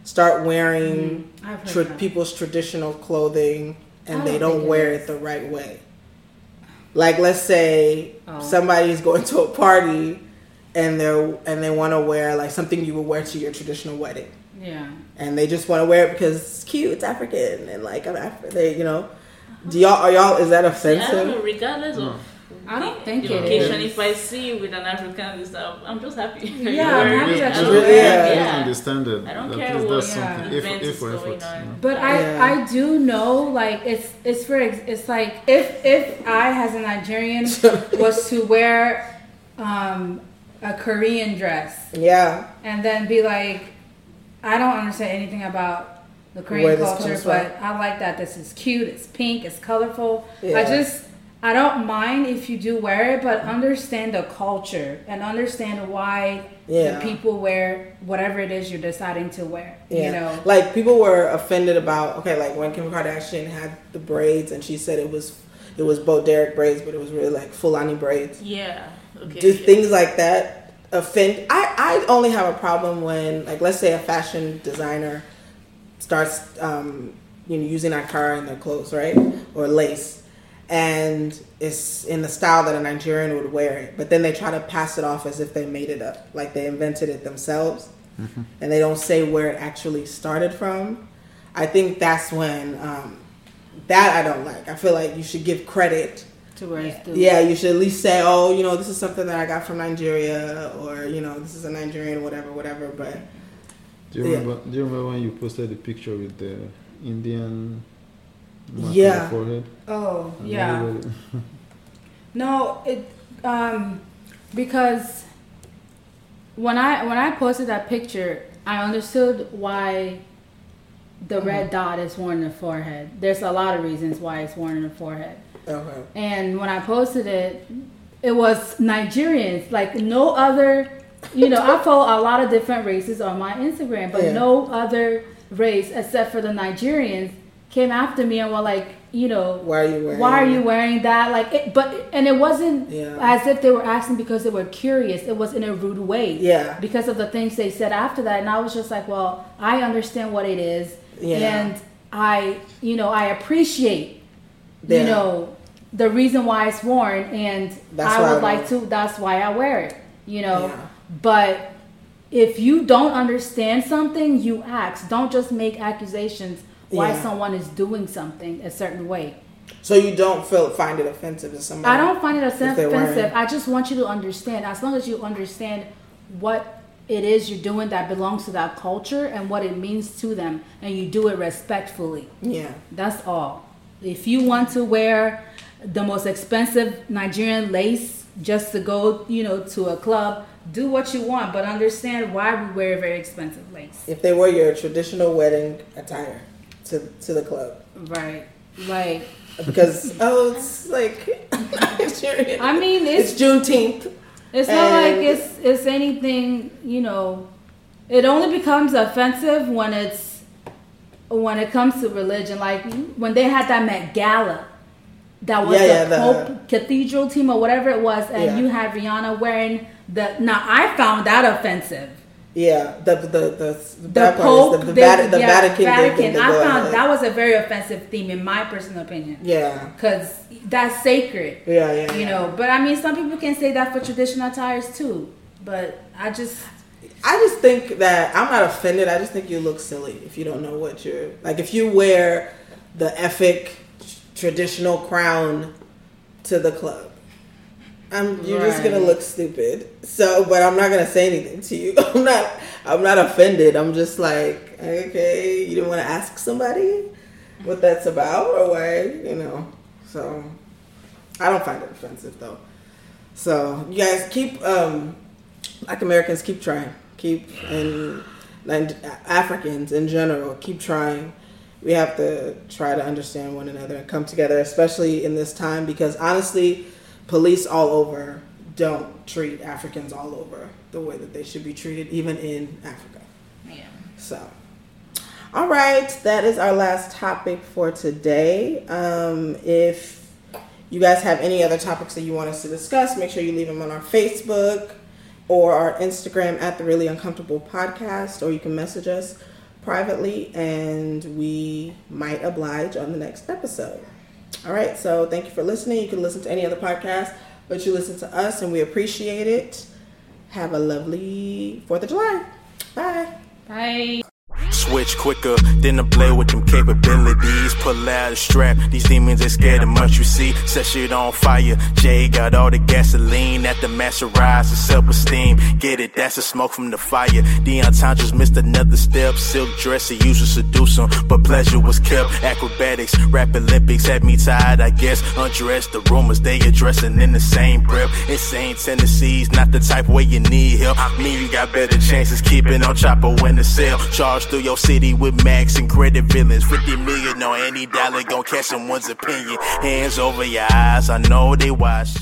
start wearing Mm, tra- people's traditional clothing and they don't think it wear it the right way. Like let's say Oh. somebody's going to a party and they're and they want to wear like something you would wear to your traditional wedding, Yeah. and they just want to wear it because it's cute, it's African, and like I'm African. They, you know, do y'all are y'all is that I don't know, offensive? regardless of I don't think the it if I see you with an African and stuff, I'm just happy. Yeah, I'm happy that I you don't wear care. Yeah. understand it. I don't that care what that's something. If, if is for going effort. on. you know. But I, Yeah. I do know like it's it's for it's like if if I as a Nigerian was to wear um, a Korean dress Yeah, and then be like I don't understand anything about the Korean this culture, but from. I like that this is cute, it's pink, it's colorful. Yeah. I just I don't mind if you do wear it, but understand the culture and understand why Yeah. the people wear whatever it is you're deciding to wear. yeah. You know. like people were offended about okay, like when Kim Kardashian had the braids and she said it was it was Bo Derek braids, but it was really like Fulani braids. Yeah. Okay. do yeah. things like that offend I, I only have a problem when like let's say a fashion designer starts um, you know using Ankara in their clothes right? Or lace. And it's in the style that a nigerian would wear it. But then they try to pass it off as if they made it up. Like they invented it themselves. And they don't say where it actually started from. I think that's when um, that i don't like. I feel like you should give credit To where it's due. yeah, you should at least say, oh, you know, this is something that I got from Nigeria, or you know, this is a Nigerian, whatever, whatever. But Do you Yeah. remember? Do you remember when you posted the picture with the Indian mark on Yeah. the forehead? Oh, And yeah. everybody- No, it um because when I when I posted that picture, I understood why the red dot is worn in the forehead. There's a lot of reasons why it's worn in the forehead. Okay, And when I posted it, it was Nigerians, like no other. You know, I follow a lot of different races on my Instagram, but Yeah. no other race except for the Nigerians came after me and were like, you know, why are you wearing? why are you wearing that? Like, it, but and it wasn't Yeah. as if they were asking because they were curious. It was in a rude way. Yeah. Because of the things they said after that, and I was just like, well, I understand what it is, Yeah. and I, you know, I appreciate, Yeah. you know, the reason why it's worn, and That's I would I like to. That's why I wear it. You know, Yeah. but if you don't understand something, you ask. Don't just make accusations why Yeah. someone is doing something a certain way. So you don't feel find it offensive to somebody? I don't find it offensive. I just want you to understand. As long as you understand what it is you're doing that belongs to that culture and what it means to them, and you do it respectfully. Yeah, That's all. If you want to wear the most expensive Nigerian lace just to go, you know, to a club, do what you want, but understand why we wear very expensive lace. if they wear your traditional wedding attire to to the club, Right. Like, because oh, it's like Nigerian. I mean, it's it's Juneteenth. It's not like it's it's anything, you know. It only becomes offensive when it's when it comes to religion. Like when they had that Met Gala, that was Yeah, the yeah, the- Cathedral team or whatever it was, and Yeah. you had Rihanna wearing the. Now I found that offensive. Yeah, the the the, the, The Pope, the, the, they- Vati- the Vatican. the I found that was a very offensive theme in my personal opinion. Yeah. because that's sacred. Yeah, yeah, You know, but I mean, some people can say that for traditional attires too. But I just, I just think that I'm not offended. I just think you look silly if you don't know what you're like. If you wear the epic traditional crown to the club, I'm you're just gonna look stupid. So, but I'm not gonna say anything to you. I'm not. I'm not offended. I'm just like, okay, you didn't want to ask somebody what that's about or why, you know. So, I don't find it offensive though. So, you guys keep um, Black Americans keep trying, keep and and Africans in general keep trying. We have to try to understand one another and come together, especially in this time, because honestly, police all over don't treat Africans all over the way that they should be treated, even in Africa. Yeah. So, all right, that is our last topic for today. Um, if you guys have any other topics that you want us to discuss, make sure you leave them on our Facebook or our Instagram at the Really Uncomfortable Podcast, or you can message us privately and we might oblige on the next episode. All right, so thank you for listening. You can listen to any other podcast, but you listen to us and we appreciate it. Have a lovely 4th of July. Bye. Bye. Switch quicker than a blade with them capabilities. Pull out a strap. These demons ain't scared of much you see. Set shit on fire. Jay got all the gasoline at the master rise self esteem. Get it? That's the smoke from the fire. Deion just missed another step. Silk dress, he used to seduce him, but pleasure was kept. Acrobatics, rap Olympics had me tired, I guess. Undressed the rumors they addressing in the same breath. Insane tendencies, not the type where you need help. Me, you got better chances keeping on chopper when the sale. Charge through your city with max and credit villains. 50 million on any dollar gon' catch someone's opinion. Hands over your eyes, I know they watch.